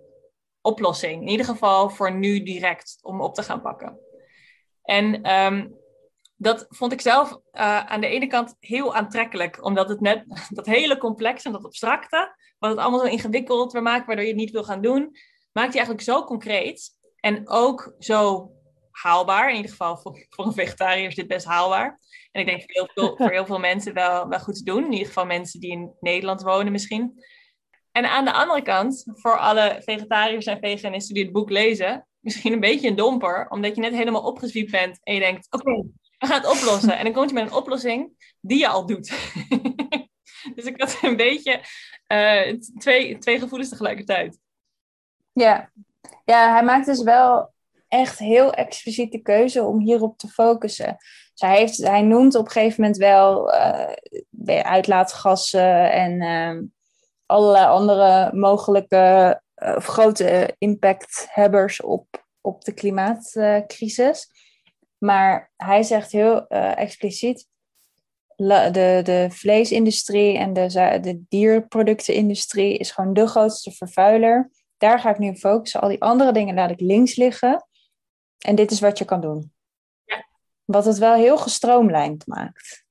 oplossing. In ieder geval voor nu direct om op te gaan pakken. En ehm, dat vond ik zelf eh, aan de ene kant heel aantrekkelijk, omdat het net *laughs* dat hele complexe en dat abstracte, wat het allemaal zo ingewikkeld weer maakt, waardoor je het niet wil gaan doen, maakt hij eigenlijk zo concreet en ook zo haalbaar. In ieder geval voor, voor een vegetariër is dit best haalbaar. En ik denk voor heel veel, voor heel veel mensen wel, wel goed te doen. In ieder geval mensen die in Nederland wonen misschien. En aan de andere kant, voor alle vegetariërs en veganisten die het boek lezen, misschien een beetje een domper, omdat je net helemaal opgezwiept bent en je denkt, oké, we gaan het oplossen. En dan komt je met een oplossing die je al doet. *laughs* dus ik had een beetje eh, twee, twee gevoelens tegelijkertijd. Ja. ja, hij maakt dus wel echt heel expliciet de keuze om hierop te focussen. Dus hij, heeft, hij noemt op een gegeven moment wel eh, uitlaatgassen en eh, allerlei andere mogelijke uh, grote impacthebbers op, op de klimaatcrisis. Maar hij zegt heel uh, expliciet, de, de vleesindustrie en de, de dierproductenindustrie is gewoon de grootste vervuiler. Daar ga ik nu op focussen. Al die andere dingen laat ik links liggen. En dit is wat je kan doen. Ja. Wat het wel heel gestroomlijnd maakt.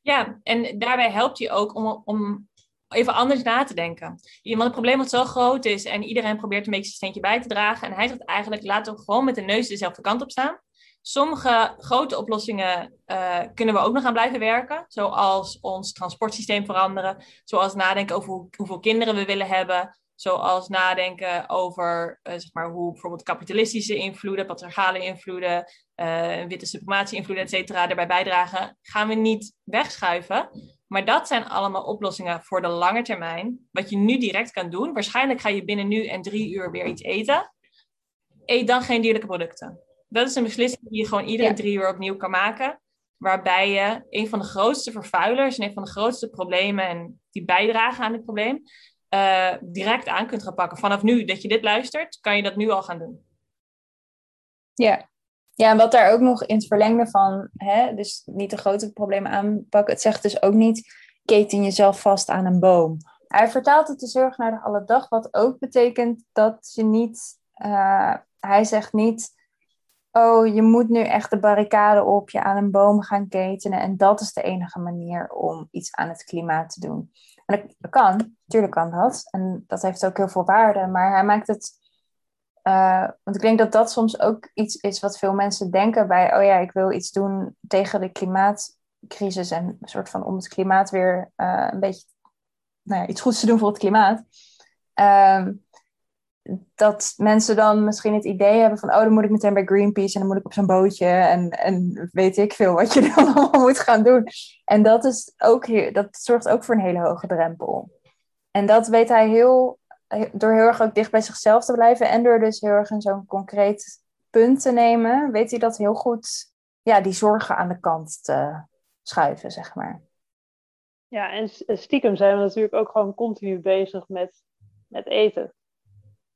Ja, en daarbij helpt hij ook om, om even anders na te denken. Want het probleem wat zo groot is en iedereen probeert een beetje zijn steentje bij te dragen. En hij zegt eigenlijk, laten we gewoon met de neus dezelfde kant op staan. Sommige grote oplossingen uh, kunnen we ook nog aan blijven werken. Zoals ons transportsysteem veranderen. Zoals nadenken over hoe, hoeveel kinderen we willen hebben. Zoals nadenken over uh, zeg maar, hoe bijvoorbeeld kapitalistische invloeden, patriarchale invloeden, uh, witte suprematie invloeden, et cetera, daarbij bijdragen. Gaan we niet wegschuiven. Maar dat zijn allemaal oplossingen voor de lange termijn. Wat je nu direct kan doen. Waarschijnlijk ga je binnen nu en drie uur weer iets eten. Eet dan geen dierlijke producten. Dat is een beslissing die je gewoon iedere ja. drie uur opnieuw kan maken. Waarbij je een van de grootste vervuilers en een van de grootste problemen en die bijdragen aan dit probleem, uh, direct aan kunt gaan pakken. Vanaf nu dat je dit luistert, kan je dat nu al gaan doen. Ja, ja en wat daar ook nog in het verlengde van, hè, dus niet de grote problemen aanpakken, het zegt dus ook niet, keten jezelf vast aan een boom. Hij vertaalt het heel erg naar de alle dag, wat ook betekent dat je niet, uh, hij zegt niet, oh, je moet nu echt de barricade op, je aan een boom gaan ketenen. En dat is de enige manier om iets aan het klimaat te doen. En dat kan, natuurlijk kan dat. En dat heeft ook heel veel waarde. Maar hij maakt het. Uh, want ik denk dat dat soms ook iets is wat veel mensen denken bij, oh ja, ik wil iets doen tegen de klimaatcrisis. En een soort van om het klimaat weer uh, een beetje, nou ja, iets goeds te doen voor het klimaat. Uh, dat mensen dan misschien het idee hebben van, oh, dan moet ik meteen bij Greenpeace en dan moet ik op zo'n bootje en, en weet ik veel wat je *laughs* dan allemaal moet gaan doen. En dat, is ook, dat zorgt ook voor een hele hoge drempel. En dat weet hij heel, door heel erg ook dicht bij zichzelf te blijven en door dus heel erg in zo'n concreet punt te nemen, weet hij dat heel goed, ja, die zorgen aan de kant te schuiven, zeg maar. Ja, en stiekem zijn we natuurlijk ook gewoon continu bezig met met eten.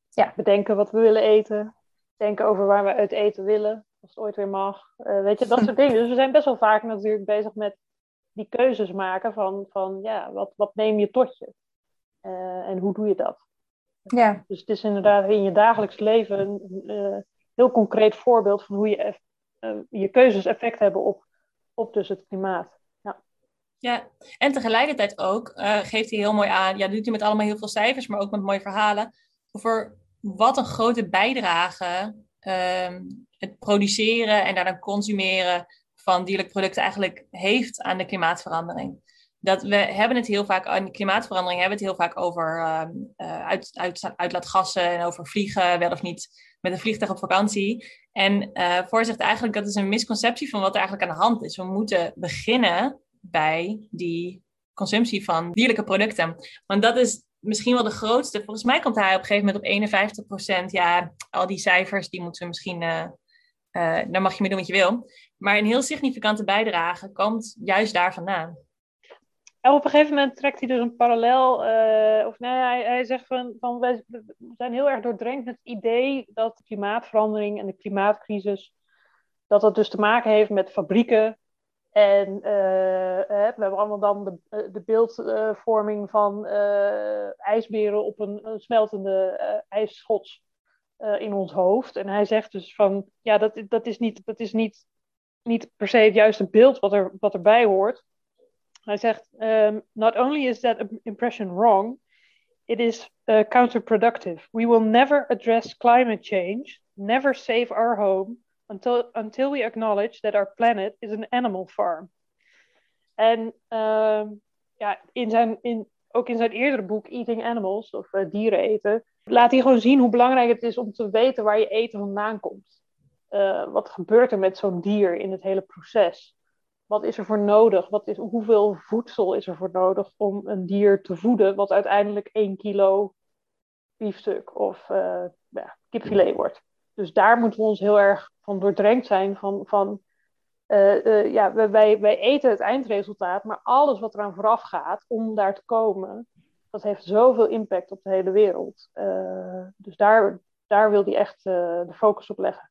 Ja. Bedenken wat we willen eten. Denken over waar we uit eten willen. Als het ooit weer mag. Eh, weet je, dat soort *laughs* dingen. Dus we zijn best wel vaak natuurlijk bezig met die keuzes maken van, van ja, wat, wat neem je tot je? Eh, en hoe doe je dat? Ja, Dus het is inderdaad in je dagelijks leven een eh, heel concreet voorbeeld van hoe je, eh, je keuzes effect hebben op, op dus het klimaat. Ja, en tegelijkertijd ook eh, geeft hij heel mooi aan, ja, doet hij met allemaal heel veel cijfers, maar ook met mooie verhalen, over wat een grote bijdrage ehm, het produceren en daarna consumeren van dierlijke producten eigenlijk heeft aan de klimaatverandering. Dat we hebben het heel vaak, aan de klimaatverandering hebben we het heel vaak over ehm, eh, uit, uit, uitlaatgassen en over vliegen, wel of niet met een vliegtuig op vakantie. En zegt eigenlijk dat is een misconceptie van wat er eigenlijk aan de hand is. We moeten beginnen bij die consumptie van dierlijke producten. Want dat is misschien wel de grootste. Volgens mij komt hij op een gegeven moment op 51 procent. Ja, al die cijfers, die moeten we misschien... eh, daar mag je mee doen wat je wil. Maar een heel significante bijdrage komt juist daar vandaan. En op een gegeven moment trekt hij dus een parallel, eh, of nee, hij, hij zegt van, van wij we zijn heel erg doordrenkt met het idee dat de klimaatverandering en de klimaatcrisis, dat dat dus te maken heeft met fabrieken. En eh, we hebben allemaal dan de, eh, de beeldvorming van ijsberen op een, een smeltende ijsschots in ons hoofd. En hij zegt dus van, ja, dat, dat is, niet, dat is niet, niet per se het juiste beeld wat, er, wat erbij hoort. Hij zegt, um, not only is that impression wrong, it is uh, counterproductive. We will never address climate change, never save our home, until, until we acknowledge that our planet is an animal farm. En um, ja, in zijn, in, ook in zijn eerdere boek Eating Animals, of uh, dieren eten, laat hij gewoon zien hoe belangrijk het is om te weten waar je eten vandaan komt. Uh, wat gebeurt er met zo'n dier in het hele proces? Wat is er voor nodig? Wat is, hoeveel voedsel is er voor nodig om een dier te voeden, wat uiteindelijk 1 kilo biefstuk of uh, ja, kipfilet wordt? Dus daar moeten we ons heel erg van doordrenkt zijn. Van, van, uh, uh, ja, wij, wij eten het eindresultaat, maar alles wat eraan vooraf gaat om daar te komen, dat heeft zoveel impact op de hele wereld. Dus daar, daar wil hij echt de focus op leggen.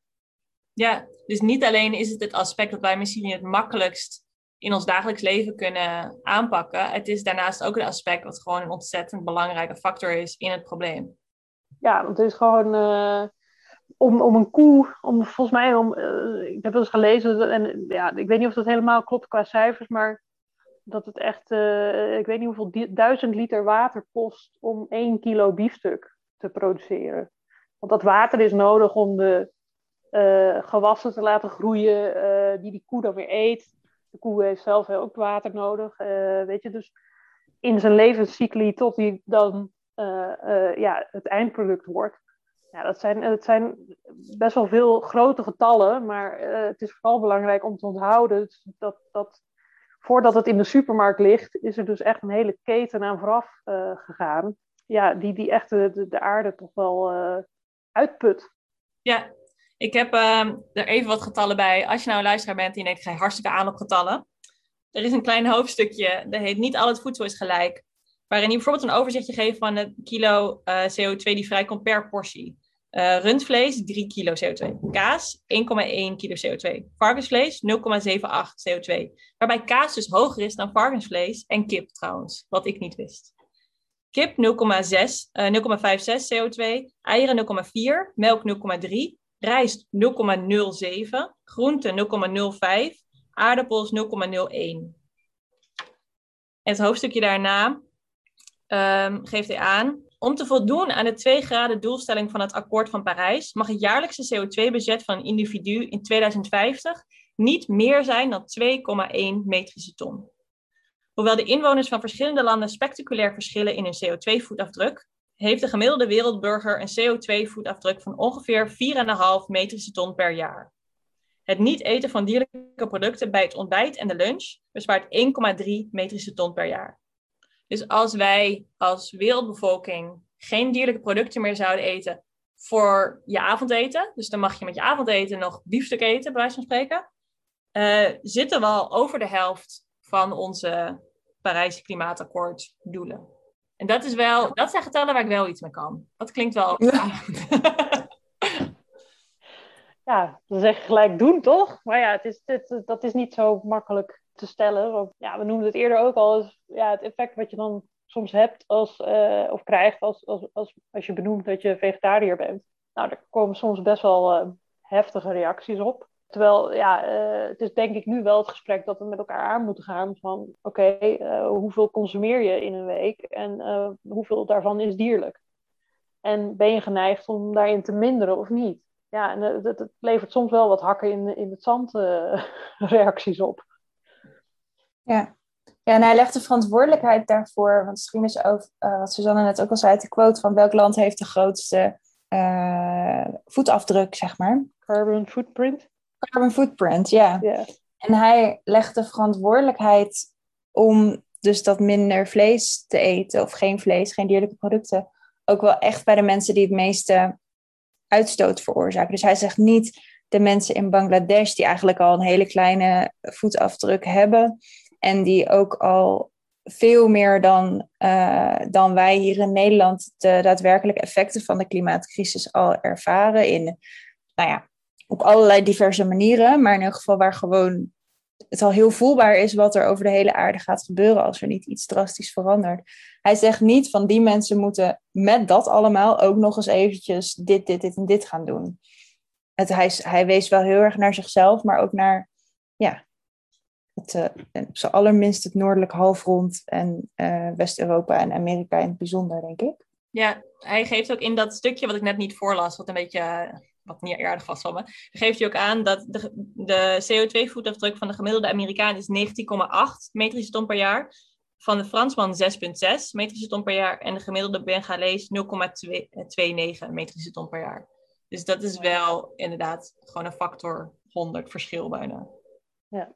Ja, dus niet alleen is het het aspect dat wij misschien het makkelijkst in ons dagelijks leven kunnen aanpakken. Het is daarnaast ook een aspect wat gewoon een ontzettend belangrijke factor is in het probleem. Ja, want het is gewoon uh, om, om een koe, om volgens mij, om, uh, ik heb wel eens gelezen, en ja, ik weet niet of dat helemaal klopt qua cijfers, maar dat het echt, uh, ik weet niet hoeveel duizend liter water kost om één kilo biefstuk te produceren. Want dat water is nodig om de gewassen te laten groeien uh, die die koe dan weer eet. De koe heeft zelf ook water nodig, uh, weet je. Dus in zijn levenscycli tot hij dan ja, het eindproduct wordt. Ja, dat zijn, dat zijn best wel veel grote getallen, maar het is vooral belangrijk om te onthouden dat, dat voordat het in de supermarkt ligt, is er dus echt een hele keten aan vooraf gegaan. Ja, die, die echt de, de aarde toch wel uitput. Ja, ik heb uh, er even wat getallen bij. Als je nou een luisteraar bent en je denkt, ga je hartstikke aan op getallen. Er is een klein hoofdstukje, dat heet Niet al het voedsel is gelijk. Waarin je bijvoorbeeld een overzichtje geeft van het kilo uh, CO2 die vrijkomt per portie. Uh, rundvlees 3 kilo CO2. Kaas 1,1 kilo CO2. Varkensvlees 0,78 CO2. Waarbij kaas dus hoger is dan varkensvlees en kip trouwens, wat ik niet wist. Kip 0,6, uh, 0,56 CO2. Eieren 0,4. Melk 0,3 rijst 0,07, groente 0,05, aardappels 0,01. Het hoofdstukje daarna um, geeft hij aan. Om te voldoen aan de 2 graden doelstelling van het akkoord van Parijs mag het jaarlijkse CO2-budget van een individu in 2050 niet meer zijn dan 2,1 metrische ton. Hoewel de inwoners van verschillende landen spectaculair verschillen in hun CO2-voetafdruk, heeft de gemiddelde wereldburger een CO2-voetafdruk van ongeveer 4,5 metrische ton per jaar. Het niet eten van dierlijke producten bij het ontbijt en de lunch bespaart 1,3 metrische ton per jaar. Dus als wij als wereldbevolking geen dierlijke producten meer zouden eten voor je avondeten, dus dan mag je met je avondeten nog biefstuk eten, bij wijze van spreken, uh, zitten we al over de helft van onze Parijse klimaatakkoord doelen. En dat is wel, dat zijn getallen waar ik wel iets mee kan. Dat klinkt wel. Ja, dan zeg je gelijk doen, toch? Maar ja, het is, het, dat is niet zo makkelijk te stellen. Want ja, we noemden het eerder ook al. ja, het effect wat je dan soms hebt als, uh, of krijgt als, als, als, als je benoemt dat je vegetariër bent. Nou, daar komen soms best wel uh, heftige reacties op. Terwijl, ja, uh, het is denk ik nu wel het gesprek dat we met elkaar aan moeten gaan van, oké, okay, hoeveel consumeer je in een week en hoeveel daarvan is dierlijk? En ben je geneigd om daarin te minderen of niet? Ja, en het, het levert soms wel wat hakken in, in het zand *laughs* reacties op. Ja. ja, en hij legt de verantwoordelijkheid daarvoor, want misschien is ook, wat Suzanne net ook al zei, de quote van welk land heeft de grootste voetafdruk, zeg maar. Carbon footprint. Carbon footprint, ja. Yeah. En hij legt de verantwoordelijkheid om dus dat minder vlees te eten, of geen vlees, geen dierlijke producten, ook wel echt bij de mensen die het meeste uitstoot veroorzaken. Dus hij zegt niet de mensen in Bangladesh die eigenlijk al een hele kleine voetafdruk hebben, en die ook al veel meer dan, uh, dan wij hier in Nederland de daadwerkelijke effecten van de klimaatcrisis al ervaren. In, nou ja, op allerlei diverse manieren, maar in elk geval waar gewoon het al heel voelbaar is wat er over de hele aarde gaat gebeuren als er niet iets drastisch verandert. Hij zegt niet van die mensen moeten met dat allemaal ook nog eens eventjes dit, dit, dit en dit gaan doen. Het, hij, hij wees wel heel erg naar zichzelf, maar ook naar ja, het, uh, op zijn allerminst het noordelijk halfrond en uh, West-Europa en Amerika in het bijzonder, denk ik. Ja, hij geeft ook in dat stukje wat ik net niet voorlas, wat een beetje wat niet aardig was van me, geeft hij ook aan dat de, de CO2-voetafdruk van de gemiddelde Amerikaan is 19,8 metrische ton per jaar, van de Fransman 6,6 metrische ton per jaar en de gemiddelde Bengalees 0,29 metrische ton per jaar. Dus dat is wel inderdaad gewoon een factor 100 verschil bijna. Ja.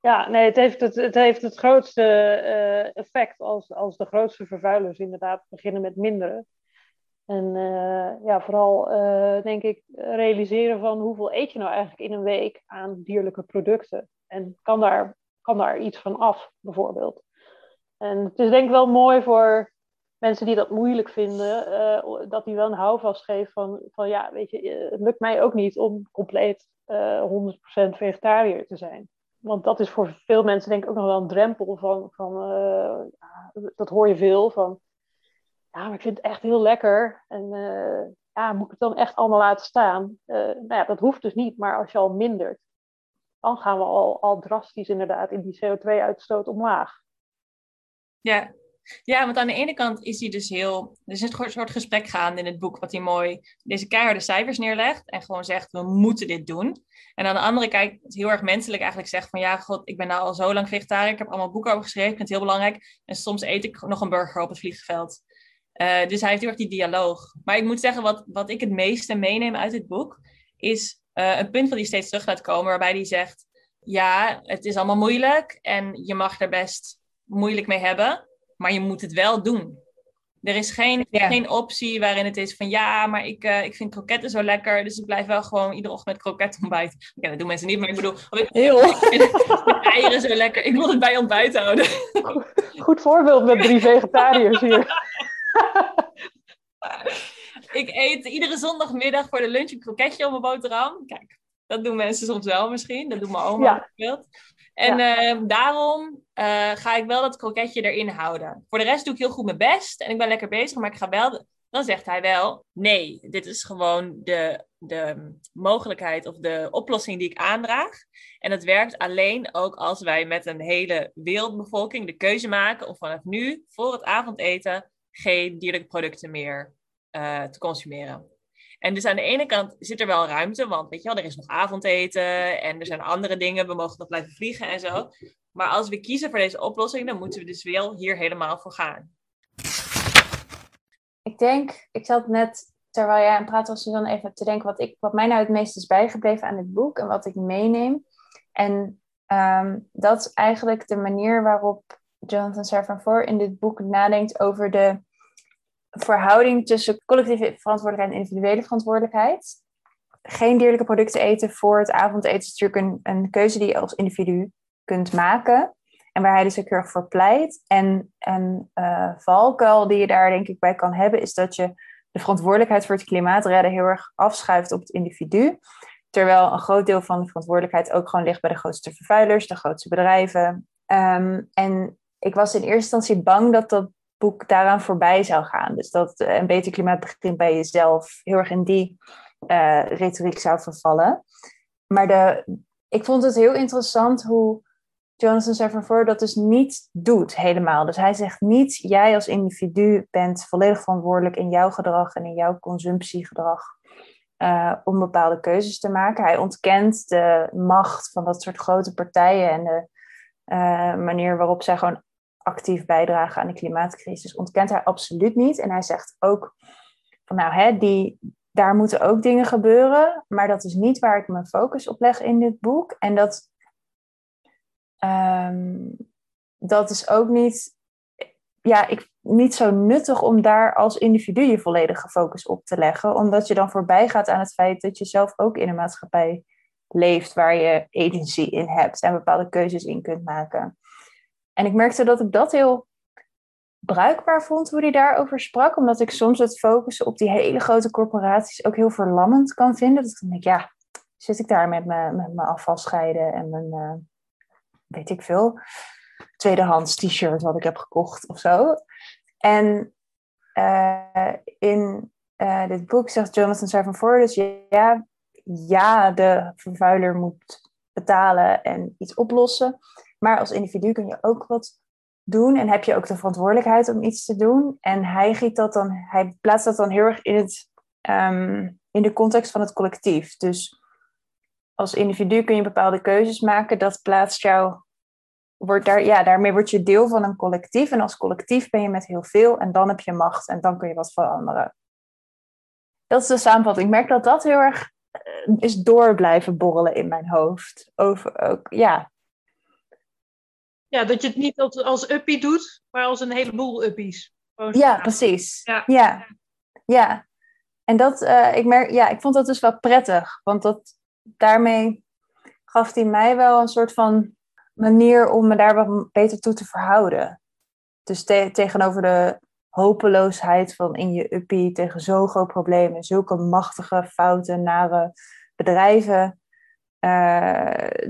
Ja, nee, het heeft het, het, heeft het grootste uh, effect als, als de grootste vervuilers inderdaad beginnen met minderen. En uh, ja, vooral uh, denk ik realiseren van hoeveel eet je nou eigenlijk in een week aan dierlijke producten. En kan daar, kan daar iets van af, bijvoorbeeld. En het is denk ik wel mooi voor mensen die dat moeilijk vinden, dat die wel een houvast geeft van, van ja, weet je, het lukt mij ook niet om compleet 100% vegetariër te zijn want dat is voor veel mensen denk ik ook nog wel een drempel van, van dat hoor je veel van, ja, maar ik vind het echt heel lekker en uh, ja, moet ik het dan echt allemaal laten staan? Uh, nou ja, dat hoeft dus niet, maar als je al mindert, dan gaan we al, al drastisch inderdaad in die CO2-uitstoot omlaag. Ja, ja, want aan de ene kant is hij dus heel. Er is een soort gesprek gaande in het boek, wat hij mooi deze keiharde cijfers neerlegt. En gewoon zegt: we moeten dit doen. En aan de andere kant, heel erg menselijk eigenlijk zegt: van ja, god, ik ben nou al zo lang vegetariër. Ik heb allemaal boeken over geschreven. Ik vind het heel belangrijk. En soms eet ik nog een burger op het vliegveld. Uh, dus hij heeft heel erg die dialoog. Maar ik moet zeggen, wat, wat ik het meeste meeneem uit dit boek, is uh, een punt wat hij steeds terug laat komen, waarbij hij zegt: ja, het is allemaal moeilijk en je mag er best moeilijk mee hebben maar je moet het wel doen. Er is geen, geen optie waarin het is van ja, maar ik, uh, ik vind kroketten zo lekker, dus ik blijf wel gewoon iedere ochtend met kroket ontbijten. Ja, dat doen mensen niet, maar ik bedoel, ik, Heel. *laughs* Eieren zo lekker. Ik wil het bij ontbijt houden. Goed voorbeeld met drie vegetariërs hier. *laughs* ik eet iedere zondagmiddag voor de lunch een kroketje op mijn boterham. Kijk, dat doen mensen soms wel misschien. Dat doet mijn oma ja. bijvoorbeeld. En uh, daarom uh, ga ik wel dat kroketje erin houden. Voor de rest doe ik heel goed mijn best en ik ben lekker bezig, maar ik ga wel. Dan zegt hij wel: nee, dit is gewoon de, de mogelijkheid of de oplossing die ik aandraag. En dat werkt alleen ook als wij met een hele wereldbevolking de keuze maken om vanaf nu voor het avondeten geen dierlijke producten meer uh, te consumeren. En dus aan de ene kant zit er wel ruimte, want weet je wel, er is nog avondeten en er zijn andere dingen, we mogen nog blijven vliegen en zo. Maar als we kiezen voor deze oplossing, dan moeten we dus wel hier helemaal voor gaan. Ik denk, ik zat net, terwijl jij aan het praten was, dan even te denken wat, ik, wat mij nou het meest is bijgebleven aan het boek en wat ik meeneem. En um, dat is eigenlijk de manier waarop Jonathan Safran in dit boek nadenkt over de verhouding tussen collectieve verantwoordelijkheid en individuele verantwoordelijkheid. Geen dierlijke producten eten voor het avondeten is natuurlijk een, keuze die je als individu kunt maken. En waar hij dus ook heel erg voor pleit. En een uh, valkuil die je daar denk ik bij kan hebben, is dat je de verantwoordelijkheid voor het klimaatredden heel erg afschuift op het individu. Terwijl een groot deel van de verantwoordelijkheid ook gewoon ligt bij de grootste vervuilers, de grootste bedrijven. Um, en ik was in eerste instantie bang dat dat boek daaraan voorbij zou gaan. Dus dat een beter klimaat begint bij jezelf heel erg in die uh, retoriek zou vervallen. Maar de, ik vond het heel interessant hoe Jonathan Safran dat dus niet doet helemaal. Dus hij zegt niet, jij als individu bent volledig verantwoordelijk in jouw gedrag en in jouw consumptiegedrag uh, om bepaalde keuzes te maken. Hij ontkent de macht van dat soort grote partijen en de uh, manier waarop zij gewoon actief bijdragen aan de klimaatcrisis. Ontkent hij absoluut niet. En hij zegt ook van nou, hè, die, daar moeten ook dingen gebeuren, maar dat is niet waar ik mijn focus op leg in dit boek. En dat, um, dat is ook niet, ja, ik, niet zo nuttig om daar als individu je volledige focus op te leggen, omdat je dan voorbij gaat aan het feit dat je zelf ook in een maatschappij leeft waar je agency in hebt en bepaalde keuzes in kunt maken. En ik merkte dat ik dat heel bruikbaar vond hoe hij daarover sprak. Omdat ik soms het focussen op die hele grote corporaties ook heel verlammend kan vinden. Dat ik denk, ja, zit ik daar met mijn, met mijn afvalscheiden en mijn, uh, weet ik veel, tweedehands t-shirt wat ik heb gekocht of zo. En uh, in uh, dit boek zegt Jonathan Savoy dus ja, ja, de vervuiler moet betalen en iets oplossen. Maar als individu kun je ook wat doen en heb je ook de verantwoordelijkheid om iets te doen. En hij, giet dat dan, hij plaatst dat dan heel erg in, het, um, in de context van het collectief. Dus als individu kun je bepaalde keuzes maken, dat plaatst jou. Wordt daar, ja, daarmee word je deel van een collectief. En als collectief ben je met heel veel en dan heb je macht en dan kun je wat veranderen. Dat is de samenvatting. Ik merk dat dat heel erg eh, is door blijven borrelen in mijn hoofd. Over ook, ja, ja, dat je het niet als, als uppie doet, maar als een heleboel uppies. ja, precies. Ja. ja. ja. En dat, uh, ik, merk, ja, ik vond dat dus wel prettig. Want dat, daarmee gaf hij mij wel een soort van manier om me daar wat beter toe te verhouden. Dus tegenover de hopeloosheid van in je uppie, tegen zo'n groot probleem en zulke machtige, foute, nare bedrijven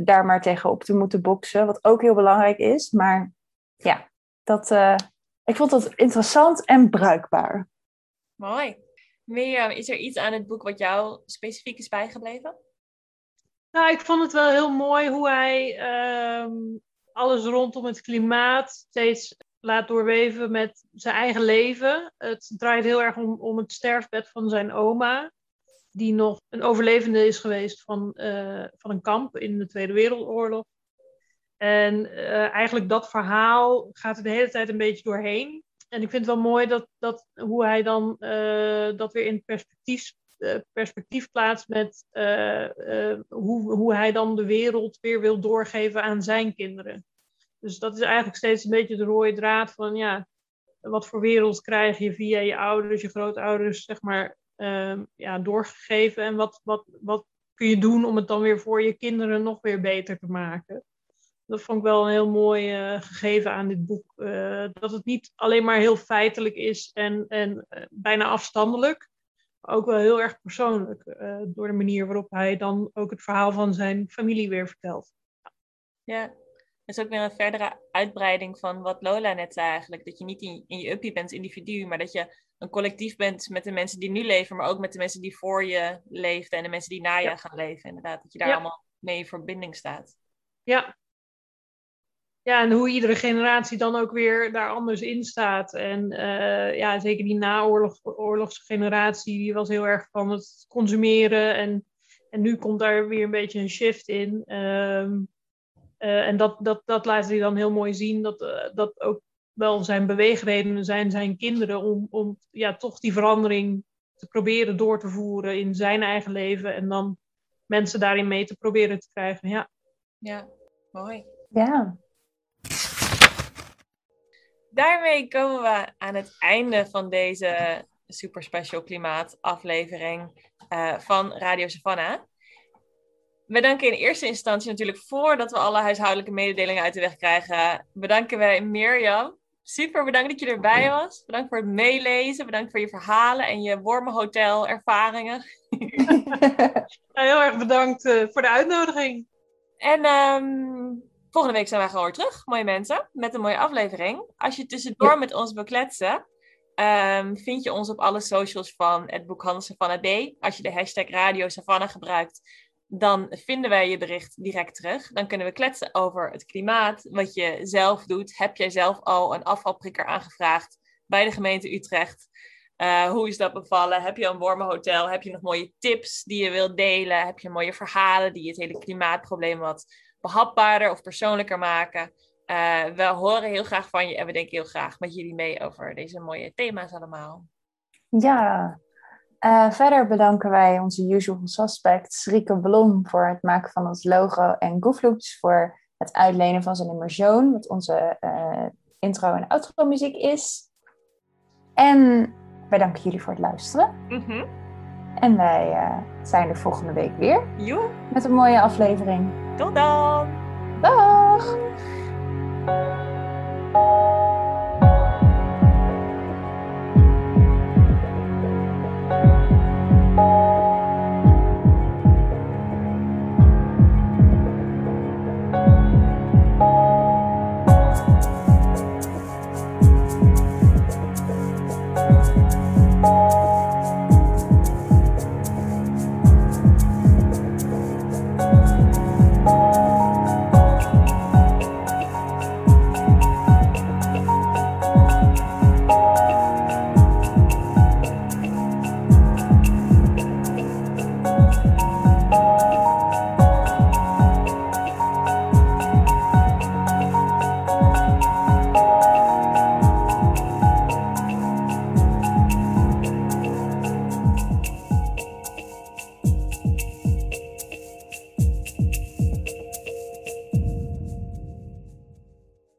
daar maar tegen op te moeten boksen. Wat ook heel belangrijk is. Maar ja, dat, uh, ik vond dat interessant en bruikbaar. Mooi. Mirjam, is er iets aan het boek wat jou specifiek is bijgebleven? Nou, ik vond het wel heel mooi hoe hij um, alles rondom het klimaat steeds laat doorweven met zijn eigen leven. Het draait heel erg om, om het sterfbed van zijn oma die nog een overlevende is geweest van, uh, van een kamp in de Tweede Wereldoorlog. En uh, eigenlijk dat verhaal gaat er de hele tijd een beetje doorheen. En ik vind het wel mooi dat, dat hoe hij dan uh, dat weer in perspectief, perspectief plaatst met hoe, hoe hij dan de wereld weer wil doorgeven aan zijn kinderen. Dus dat is eigenlijk steeds een beetje de rode draad van ja, wat voor wereld krijg je via je ouders, je grootouders, zeg maar, Ehm, ja, doorgegeven. En wat, wat, wat kun je doen om het dan weer voor je kinderen nog weer beter te maken? Dat vond ik wel een heel mooi uh, gegeven aan dit boek. Uh, dat het niet alleen maar heel feitelijk is en, en uh, bijna afstandelijk, ook wel heel erg persoonlijk. door de manier waarop hij dan ook het verhaal van zijn familie weer vertelt. Ja, dat is ook weer een verdere uitbreiding van wat Lola net zei eigenlijk. Dat je niet in, in je uppie bent individu, maar dat je een collectief bent met de mensen die nu leven, maar ook met de mensen die voor je leefden en de mensen die na je gaan leven. Inderdaad, dat je daar allemaal mee in verbinding staat. Ja. Ja, en hoe iedere generatie dan ook weer daar anders in staat. En uh, ja, zeker die naoorlogsgeneratie, die was heel erg van het consumeren. En, en nu komt daar weer een beetje een shift in. Um, uh, en dat, dat, dat laat hij dan heel mooi zien, dat, uh, dat ook wel zijn beweegredenen zijn zijn kinderen om, om ja, toch die verandering te proberen door te voeren in zijn eigen leven en dan mensen daarin mee te proberen te krijgen. Ja, ja mooi. Ja. Daarmee komen we aan het einde van deze super special klimaat aflevering uh, van Radio Savannah. we danken in eerste instantie natuurlijk voordat we alle huishoudelijke mededelingen uit de weg krijgen. Bedanken wij Mirjam. Super, bedankt dat je erbij was. Bedankt voor het meelezen. Bedankt voor je verhalen en je warme hotel ervaringen. *laughs* heel erg bedankt eh, voor de uitnodiging. En ehm, volgende week zijn wij gewoon weer terug, mooie mensen, met een mooie aflevering. Als je tussendoor met ons wil kletsen, ehm, vind je ons op alle socials van het boek Hans Savannah B. Als je de hashtag Radio Savannah gebruikt, dan vinden wij je bericht direct terug. Dan kunnen we kletsen over het klimaat, wat je zelf doet. Heb jij zelf al een afvalprikker aangevraagd bij de gemeente Utrecht? Uh, hoe is dat bevallen? Heb je een warme hotel? Heb je nog mooie tips die je wilt delen? Heb je mooie verhalen die het hele klimaatprobleem wat behapbaarder of persoonlijker maken? Uh, we horen heel graag van je en we denken heel graag met jullie mee over deze mooie thema's allemaal. Ja, uh, verder bedanken wij onze usual suspects, Rieke Blom, voor het maken van ons logo en Goofloops voor het uitlenen van zijn immersion, wat onze uh, intro- en outro-muziek is. En wij danken jullie voor het luisteren. Mm -hmm. En wij uh, zijn er volgende week weer. Jo. Met een mooie aflevering. Tot dan. Dag.